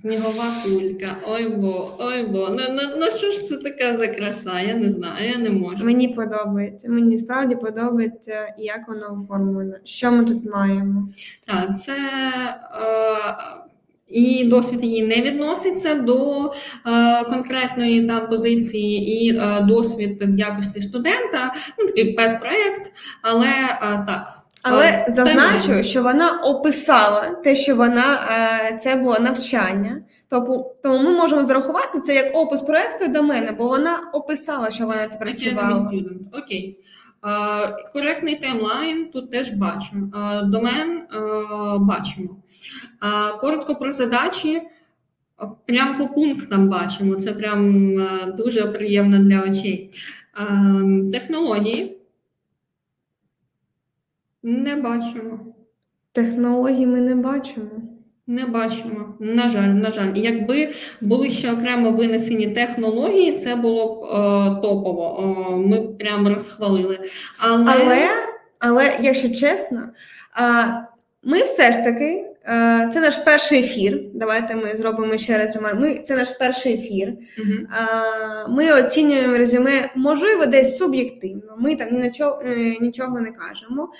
Снігова кулька. Ой бо, ой бо. Ну, ну, ну що ж це така за краса? Я не знаю, я не можу. Мені подобається. Мені справді подобається, як воно оформлено. Що ми тут маємо? Так, це е, і досвід її не відноситься до е, конкретної там позиції, і е, досвід в якості студента, ну такий педпроект, але е, так. Але Е, зазначу, що вона описала те, що вона е, це було навчання. Тобто, тому ми можемо зарахувати це як опис проекту до мене, бо вона описала, що вона це працювала. Окей. Е, коректний таймлайн тут теж бачу. Е, домен бачимо. Коротко про задачі. Прям по пунктам бачимо. Це прям дуже приємно для очей. Технології. Не бачимо. Технології ми не бачимо. Не бачимо. На жаль, на жаль. Якби були ще окремо винесені технології, це було б е, топово. Е, ми б прямо розхвалили. Але, Але, але якщо чесно, е, ми все ж таки, це наш перший ефір. Давайте ми зробимо ще раз. Ми це наш перший ефір. А, Ми оцінюємо резюме, можливо, десь суб'єктивно. Ми там ні на чого, е, нічого не кажемо.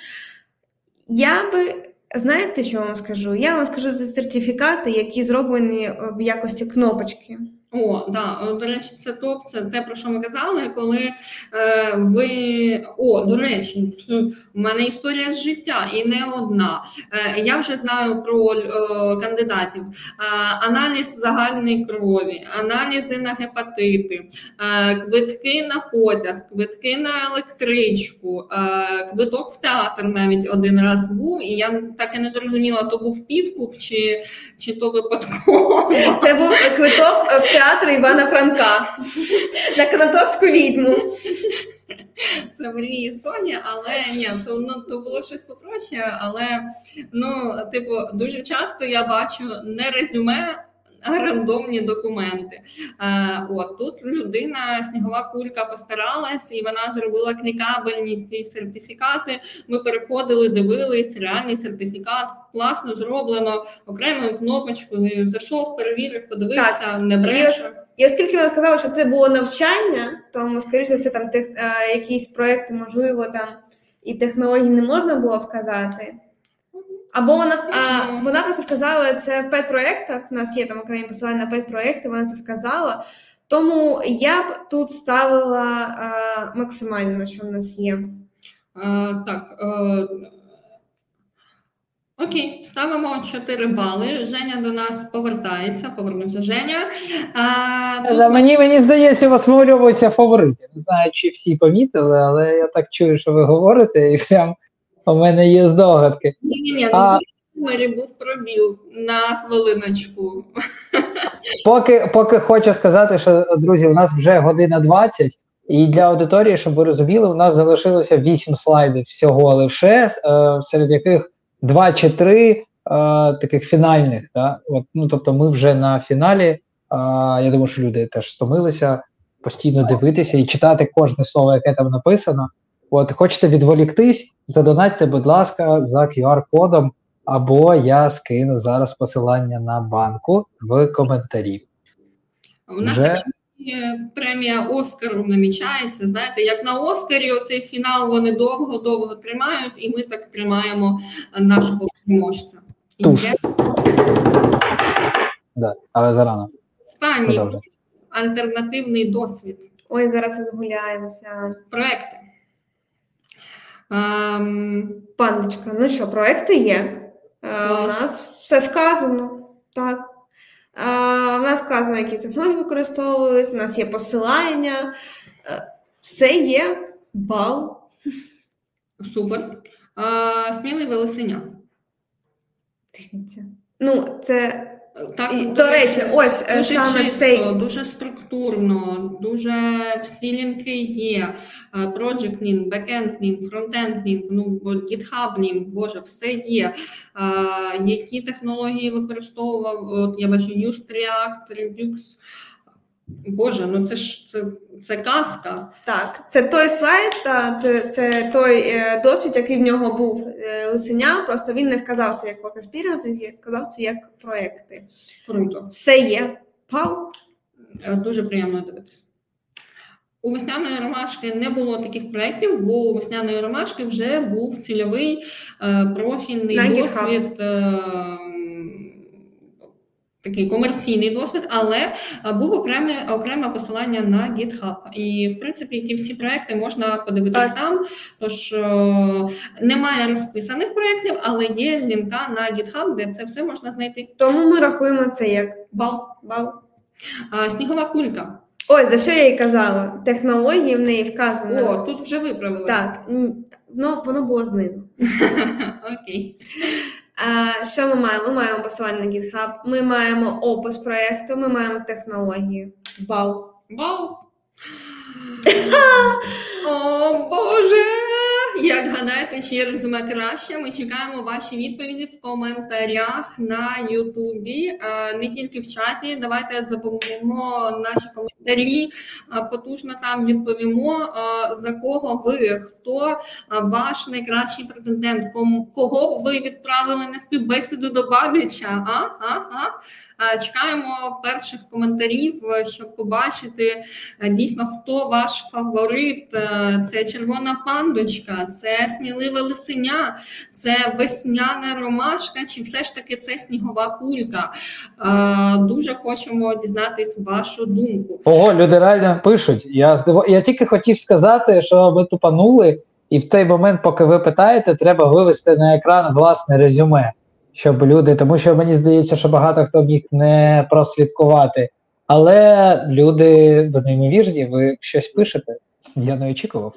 Я би, знаєте, що вам скажу? Я вам скажу за сертифікати, які зроблені е, в якості кнопочки. О, да, до речі, це топ, це те, про що ми казали, коли е, ви. О, до речі, у мене історія з життя і не одна. Е, я вже знаю про е, кандидатів. Е, аналіз загальної крові, аналізи на гепатити, е, квитки на потяг, квитки на електричку, е, квиток в театр навіть один раз був, і я так і не зрозуміла, то був підкуп чи, чи то випадково. Це був квиток в театр Івана Франка на Канатовську відьму. Це мрії Соні, але ні, то ну то було щось попроще. Але ну, типу, дуже часто я бачу не резюме рандомні документи. Е, от тут людина, снігова кулька постаралась, і вона зробила клікабельні ті сертифікати. Ми переходили, дивились, реальний сертифікат, класно зроблено, окремою кнопочкою зайшов, перевірив, подивився, не бреше. І оскільки вона сказала, що це було навчання, тому, скоріш за все, там тех, е, якісь проекти, можливо, там і технології не можна було вказати. Або вона, а, вона просто вказала це в пет-проєктах. У нас є там окремі посилання на пет-проєкти, вона це вказала. Тому я б тут ставила а, максимально, що в нас є. Е, так. Е, Окей, ставимо 4 бали. Женя до нас повертається. Повернувся Женя. А, тут За мені, мені здається, у вас вимальовуються фаворити. Не знаю, чи всі помітили, але я так чую, що ви говорите, і прям у мене є здогадки. Ні, ні, ні, А- Мері був пробіл на хвилиночку. Поки, поки хочу сказати, що друзі, у нас вже година 20, і для аудиторії, щоб ви розуміли, у нас залишилося 8 слайдів всього лише, е, серед яких 2 чи 3 е, таких фінальних. Да? От, ну, тобто ми вже на фіналі. Е, я думаю, що люди теж стомилися постійно дивитися і читати кожне слово, яке там написано. От, хочете відволіктись, задонатьте, будь ласка, за QR-кодом, або я скину зараз посилання на банку в коментарі. У нас Вже? така е, премія Оскару намічається. Знаєте, як на Оскарі, оцей фінал вони довго-довго тримають, і ми так тримаємо нашого переможця. Туш. є Да, але зарано. останній альтернативний досвід. Ой, зараз згуляємося. Проекти. Ем, Пандочка, ну що, проекти є. Е, у нас все вказано. Так. Е, у нас вказано, які технології використовувались, у нас є посилання. Е, все є. Бал. супер. Е, сміливе лисеня. Дивіться. Ну, це Так, І, дуже- до речі, ось, е, дуже саме чисто, цей- дуже структурно, дуже всі лінки є. Е, Project link, backend link, frontend link, ну GitHub link, боже, все є. Е, Які технології використовував? От я бачу Use React, Redux. Боже, ну це ж це, це казка. так. Це той слайд, та, це, це той е, досвід, який в нього був е, лисеня, просто він не вказався як Experience, він вказався як проекти. Круто. Все є. Бал. Е, Дуже приємно дивитися. У весняної ромашки не було таких проєктів, бо у весняної ромашки вже був цільовий е, профільний досвід. Такий комерційний досвід, але е, був окреме окреме посилання на GitHub. І в принципі ті всі проекти можна подивитись Так. там. Тож е, немає розписаних проєктів, але є лінка на GitHub, де це все можна знайти. Тому ми рахуємо це як Бал. бал. Е, Снігова кулька. Ось за що я їй казала. Технології в неї вказано. О, тут вже виправили. Так, ну воно було знизу. Окей. Що ми маємо? Ми маємо посилання на GitHub, ми маємо опис проєкту, ми маємо технології. Бал. Вау. О, Боже! Як гадаєте, чи резюме краще? Ми чекаємо ваші відповіді в коментарях на Ютубі, е, не тільки в чаті. Давайте заповнимо наші коментарі. Потужно там відповімо, за кого ви, хто ваш найкращий претендент, кого б ви відправили на співбесіду до Бабіча? А? А? А? Чекаємо перших коментарів, щоб побачити дійсно хто ваш фаворит. Це червона пандочка, це сміливе лисеня, це весняна ромашка, чи все ж таки це снігова кулька. Дуже хочемо дізнатись вашу думку. Ого, люди реально пишуть. Я здиво... я тільки хотів сказати, що ви тупанули, і в той момент, поки ви питаєте, треба вивести на екран власне резюме, щоб люди, тому що мені здається, що багато хто міг не прослідкувати. Але люди, ви неймовірні, ви щось пишете. Я не очікував.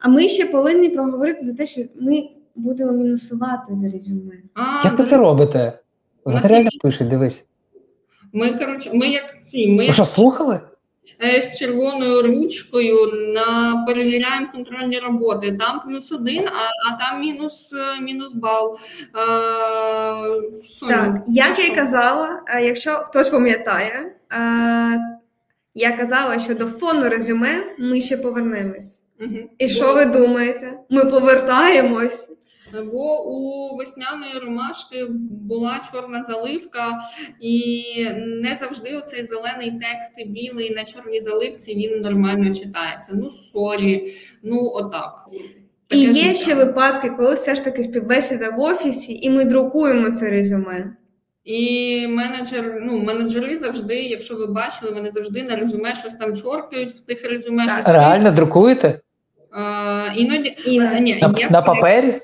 А ми ще повинні проговорити за те, що ми будемо мінусувати за резюме. А, Як ви це робите? Вони реально пишуть, дивись. Ми коротше, ми як ці, ми Ви що, слухали? Е, з червоною ручкою на перевіряємо контрольні роботи. Там плюс один, а, а там мінус, е, мінус бал. Е, Так, як я й казала, е, якщо хтось пам'ятає, я казала, що до фону резюме ми ще повернемось. Мгм. І що ви думаєте? Ми повертаємось. Бо у весняної ромашки була чорна заливка, і не завжди оцей зелений текст і білий на чорній заливці він нормально читається. Ну sorry, ну отак. І є життя. ще випадки, коли все ж таки співбесіда в офісі, і ми друкуємо це резюме. І менеджер, ну менеджери завжди, якщо ви бачили, вони завжди на резюме щось там чоркають в тих резюме. Так. щось Реально друкуєте? А, іноді Іноді. А, ні, На, на папері?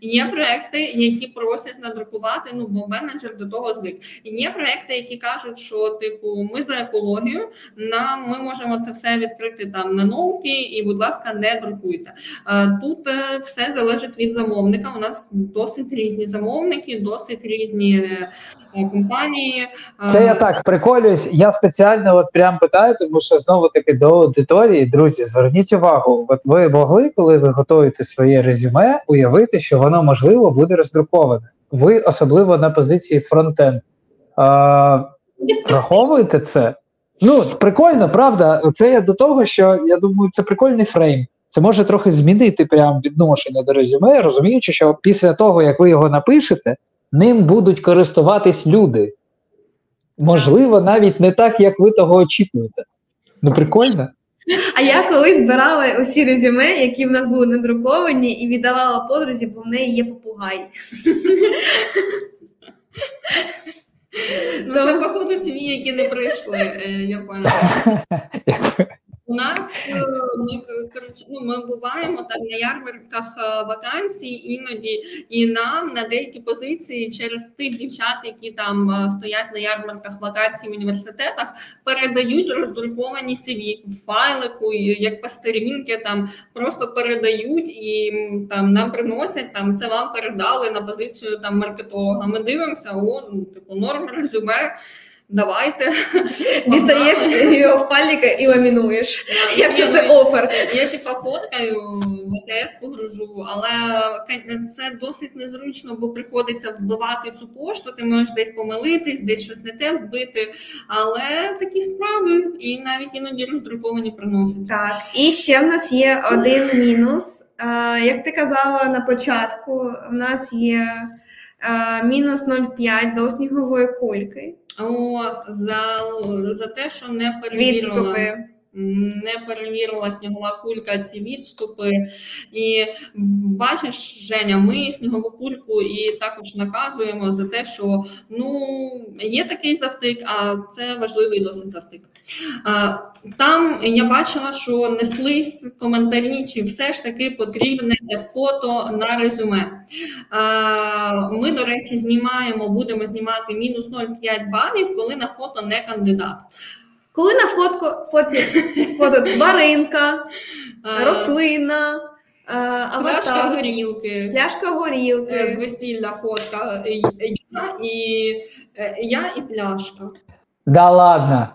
Є проекти, які просять надрукувати, ну бо менеджер до того звик. Є проекти, які кажуть, що типу ми за екологію, нам ми можемо це все відкрити там на ноуті, і, будь ласка, не друкуйте. Е, Тут е, все залежить від замовника. У нас досить різні замовники, досить різні е, компанії. Це я так приколююсь. Я спеціально от прям питаю, тому що знову таки до аудиторії, друзі, зверніть увагу. От ви могли, коли ви готуєте своє резюме, уявити, що воно можливо буде роздруковане. Ви особливо на позиції фронтенд. А, враховуєте це? Ну, прикольно, правда. Це я до того, що я думаю, це прикольний фрейм. Це може трохи змінити прям відношення до резюме, розуміючи, що після того, як ви його напишете, ним будуть користуватись люди. Можливо, навіть не так, як ви того очікуєте. Ну, прикольно. А я колись збирала усі резюме, які в нас були надруковані, і віддавала подрузі, бо в неї є попугай. Ну, це походу сім'ї, які не прийшли. е, Я поняла. Ми ну, ми буваємо там на ярмарках е, вакансій іноді, і нам на деякі позиції через тих дівчат, які там е, стоять на ярмарках вакансій в університетах, передають роздруковані CV в файлику, як по сторінки, там просто передають і там нам приносять там це вам передали на позицію там маркетолога. Ми дивимося, о, ну, типу норм резюме. Давайте Дістаєш його в пальника і ламінуєш, якщо це офер. я типа фоткаю, в погружу, але це досить незручно, бо приходиться вбивати цю пошту. Ти можеш десь помилитись, десь щось не те вбити. Але такі справи, і навіть іноді роздруковані приносять. Так, і ще в нас є один мінус. Як ти казала на початку, в нас є мінус 0,5 до снігової кульки. О, за, за те, що не перевірила. Відступи. Не перевірила снігова кулька ці відступи. І бачиш, Женя, ми снігову кульку і також наказуємо за те, що ну є такий завтик, а це важливий досить завтик. Там я бачила, що неслись коментарі, чи все ж таки потрібне фото на резюме. Ми, до речі, знімаємо, будемо знімати мінус 0,5 балів, коли на фото не кандидат. Коли на фотку фоті, фото тваринка, рослина, е, Пляшка горілки. пляшка Е, З горілки. весілля фотка. Е, Я і, е, я і пляшка. Да ладно.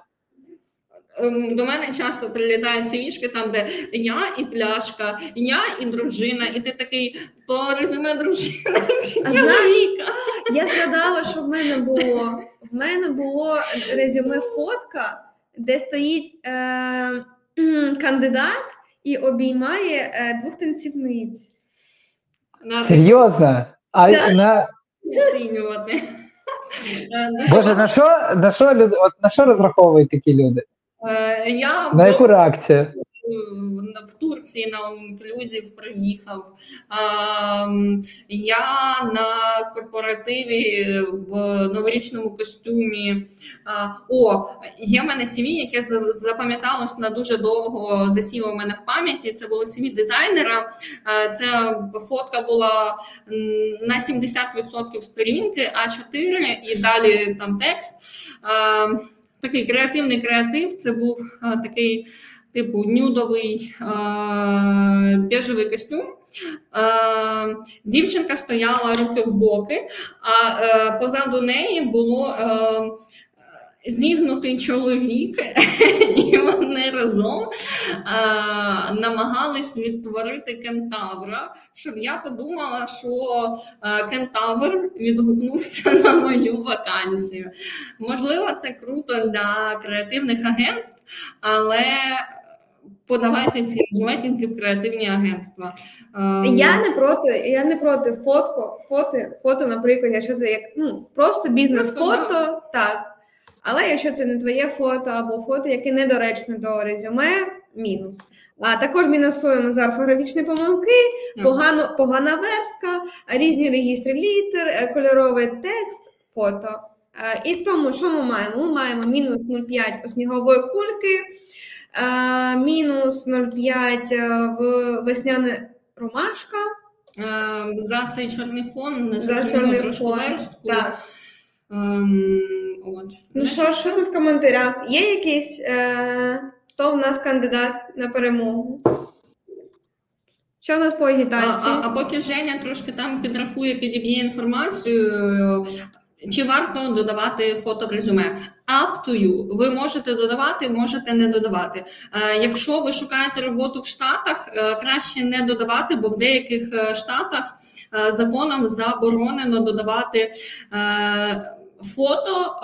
Ем, До мене часто прилітають ці вішки, там, де я і пляшка, я і дружина, і ти такий, то резюме дружина чи А зна- чоловіка. Я згадала, що в мене було. В мене було резюме фотка, де стоїть е, кандидат і обіймає е, двох танцівниць. Серйозно? А Да. на оцінювати. Боже, на що на що люди, от на що розраховують такі люди? Е, Я На яку реакцію? В Турції на інклюзів приїхав. Я на корпоративі в новорічному костюмі. О, є в мене CV, яке запам'яталось на дуже довго засіло в мене в пам'яті. Це було CV дизайнера. Це фотка була на 70% сторінки, А4 і далі там текст. Такий креативний креатив. Це був такий типу нюдовий е, біжевий костюм. Е, дівчинка стояла руки в боки, а е, позаду неї було. Е, зігнутий чоловік, і вони разом а, намагались відтворити кентавра, щоб я подумала, що а, кентавр відгукнувся на мою вакансію. Можливо, це круто для креативних агентств, але подавайте ці резюме в креативні агентства. Ем, Я не проти, я не проти фотко, фото, фото, наприклад, якщо це як ну просто бізнес-фото, так. Але якщо це не твоє фото або фото, яке недоречне до резюме, мінус. А також мінусуємо за орфографічні помилки, погано, погана верстка, різні регістри літер, е, кольоровий текст, фото. Е, І тому, що ми маємо? Ми маємо мінус 0,5 снігової кульки, е, мінус 0,5 е, в весняне ромашка. Ем, За цей чорний фон не За чорний трошки фон. верстку. Так. Ем, от. Ну що, що тут в коментарях? Є якийсь, е, хто в нас кандидат на перемогу? Що в нас по А, а, а поки Женя трошки там підрахує, підіб'є інформацію, чи варто додавати фото в резюме? Up to you. Ви можете додавати, можете не додавати. Е, якщо ви шукаєте роботу в Штатах, е, краще не додавати, бо в деяких е, штатах законом заборонено додавати фото,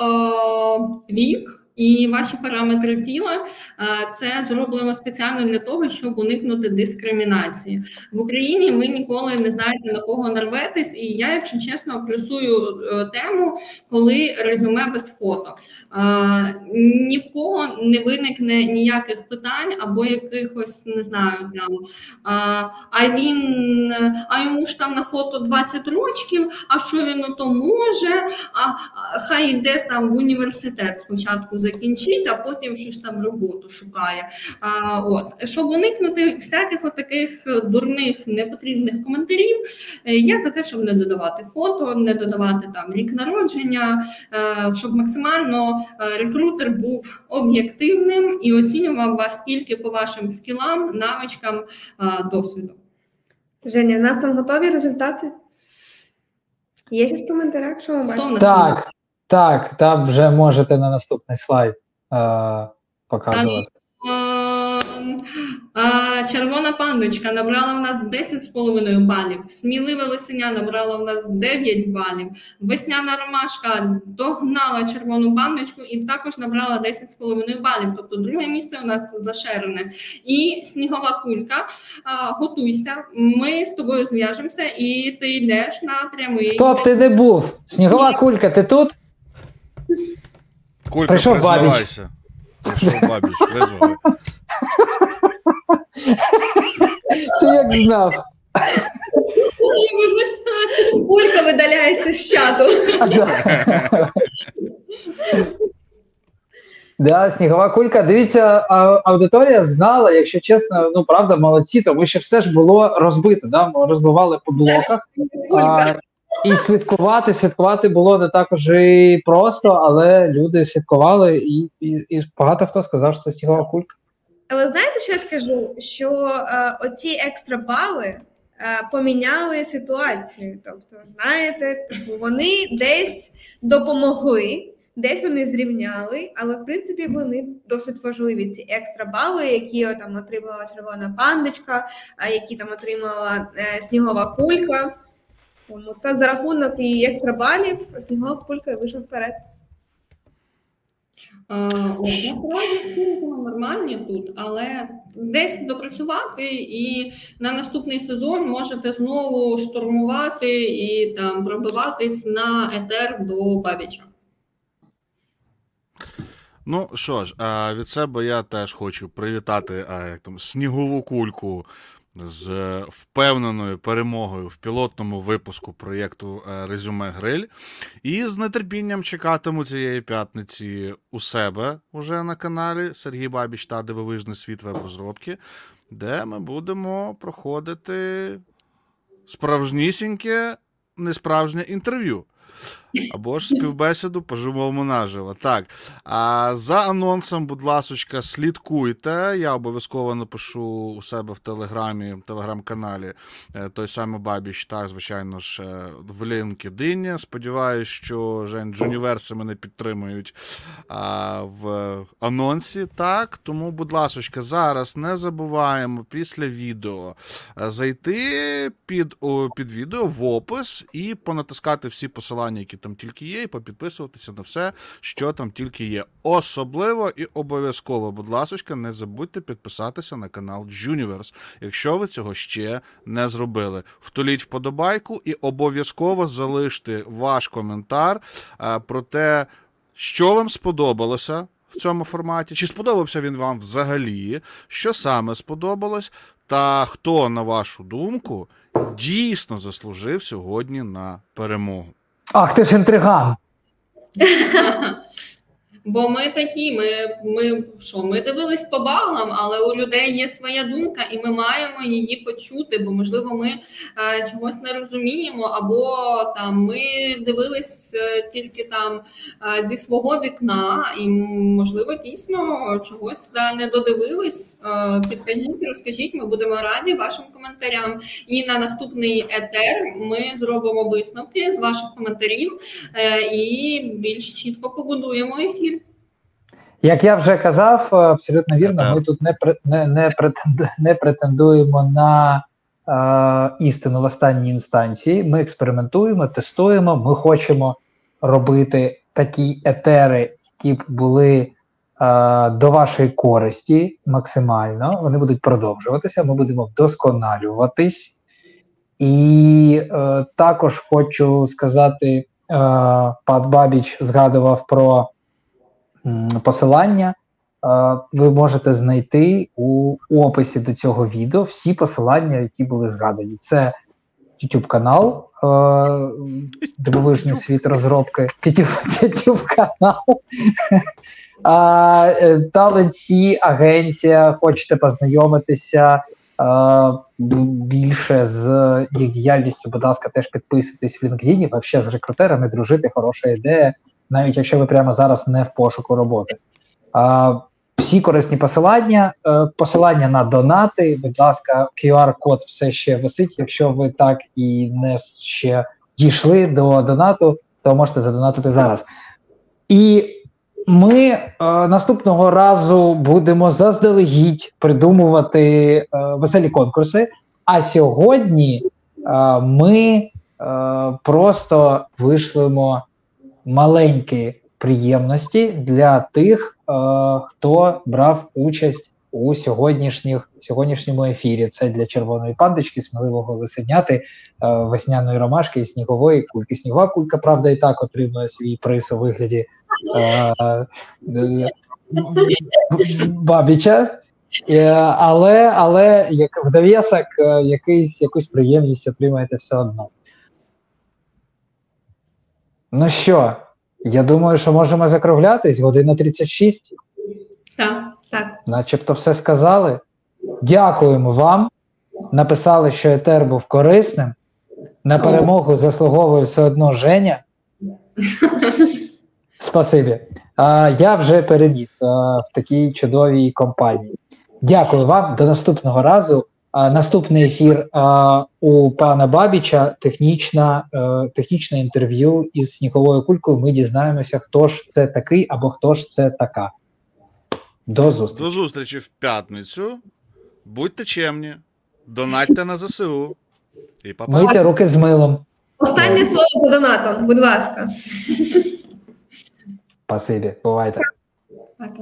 вік. І ваші параметри тіла е, це зроблено спеціально для того, щоб уникнути дискримінації в Україні. Ви ніколи не знаєте на кого нарветесь, і я, якщо чесно, плюсую е, тему, коли резюме без фото. Е, Ні в кого не виникне ніяких питань або якихось не знаю там. А він а йому ж там на фото 20 років. А що він ото може? А, хай йде там в університет спочатку закінчить, а потім щось там роботу шукає. А, от щоб уникнути всяких от таких дурних непотрібних коментарів, е, я за те, щоб не додавати фото, не додавати там рік народження, е, щоб максимально е, рекрутер був об'єктивним і оцінював вас тільки по вашим скілам, навичкам, досвіду. Женя, в нас там готові результати? Є щось в коментарях, що ми бачимо? Так, так, там вже можете на наступний слайд е, показувати. А, Червона пандочка набрала в нас 10,5 балів. Смілива лисеня набрала в нас 9 балів. Весняна ромашка догнала червону пандочку і також набрала 10,5 балів. Тобто друге місце у нас зашерене. І снігова кулька. а, Готуйся, ми з тобою зв'яжемося, і ти йдеш на прямий. Хто б ти не був? Снігова кулька, ти тут? Кулька, Прийшов Бабіч. признавайся. Прийшов бабіч, визвали. Ти як знав? Кулька видаляється з чату. Да. Снігова кулька. Дивіться, а- аудиторія знала, якщо чесно, ну правда, молодці, тому що все ж було розбито. Да? Ми розбивали по блоках. А. і слідкувати, слідкувати було не так уже і просто, але люди слідкували, і, і, і багато хто сказав, що це снігова кулька. А ви знаєте, що я скажу? Що е, оці екстра бали е, поміняли ситуацію. Тобто, знаєте, типу, вони десь допомогли, десь вони зрівняли, але в принципі вони досить важливі. Ці екстра бали, які там отримала червона пандочка, які там отримала е, снігова кулька. Тому та за рахунок і екстра балів снігова кулька вийшла вперед. Е, Насправді всі нормальні тут, але десь допрацювати і на наступний сезон можете знову штурмувати і там пробиватись на етер до Бабіча. Ну що ж, від себе я теж хочу привітати як там, снігову кульку з впевненою перемогою в пілотному випуску проєкту е, Резюме Гриль. І з нетерпінням чекатиму цієї п'ятниці у себе уже на каналі Сергій Бабіч та Дивовижний світ веб-розробки, де ми будемо проходити справжнісіньке, несправжнє інтерв'ю. Або ж співбесіду по наживо. Так. А за анонсом, будь ласочка, слідкуйте. Я обов'язково напишу у себе в телеграмі, в телеграм-каналі е, той самий Бабіч, та, звичайно ж, е, в LinkedIn. Сподіваюсь, що Жень Джуніверси мене підтримують а, в анонсі. Так, тому, будь ласочка, зараз не забуваємо після відео е, зайти під, під відео в опис і понатискати всі посилання, які там тільки є, і попідписуватися на все, що там тільки є. Особливо і обов'язково, будь ласочка, не забудьте підписатися на канал Juniverse, якщо ви цього ще не зробили. Втуліть вподобайку і обов'язково залиште ваш коментар е, про те, що вам сподобалося в цьому форматі, чи сподобався він вам взагалі, що саме сподобалось, та хто, на вашу думку, дійсно заслужив сьогодні на перемогу. Ах, ти ж інтриган. Бо ми такі, ми, ми що, ми дивились по балам, але у людей є своя думка, і ми маємо її почути, бо можливо ми е, чогось не розуміємо, або там ми дивились е, тільки там е, зі свого вікна, і можливо дійсно чогось да, не додивились. Е, підкажіть, розкажіть, ми будемо раді вашим коментарям. І на наступний етер ми зробимо висновки з ваших коментарів е, і більш чітко побудуємо ефір. Як я вже казав, е, абсолютно вірно, ми тут не не, не, претенду- не претендуємо на е, істину в останній інстанції. Ми експериментуємо, тестуємо. Ми хочемо робити такі етери, які б були е, до вашої користі максимально. Вони будуть продовжуватися. Ми будемо вдосконалюватись. І е, також хочу сказати, е, пан Бабіч згадував про посилання. Е, Ви можете знайти у описі до цього відео всі посилання, які були згадані. Це YouTube канал е, Дивовижний світ розробки. YouTube канал. Таленці, агенція, хочете познайомитися е, більше з їх діяльністю, будь ласка, теж підписуйтесь в LinkedIn, взагалі з рекрутерами дружити, хороша ідея, навіть якщо ви прямо зараз не в пошуку роботи. А, всі корисні посилання, е, посилання на донати, будь ласка, QR-код все ще висить. Якщо ви так і не ще дійшли до донату, то можете задонатити зараз. І ми е, наступного разу будемо заздалегідь придумувати е, веселі конкурси. А сьогодні е, ми е, просто вишлемо маленькі приємності для тих, е, хто брав участь у сьогоднішніх сьогоднішньому ефірі. Це для червоної пандочки, сміливого лисеняти, е, весняної ромашки і снігової кульки. Снігова кулька, правда, і так отримує свій приз у вигляді е, Бабіча. Але, але як в дов'язок якийсь, якусь приємність отримаєте все одно. Ну що, я думаю, що можемо закруглятись. Година 36, Так. Так. начебто все сказали. Дякуємо вам. Написали, що етер був корисним. На перемогу заслуговує все одно Женя. Спасибі. А, я вже переміг а, в такій чудовій компанії. Дякую вам. До наступного разу. Наступний ефір а, у пана Бабіча технічна, е, технічне інтерв'ю із сніговою кулькою. Ми дізнаємося, хто ж це такий або хто ж це така. До зустрічі. До зустрічі в п'ятницю. Будьте чемні, донатьте на ЗСУ. І па-па. Мийте руки з милом. Останнє слово по донатам, будь ласка. Спасибі. Бувайте. Так.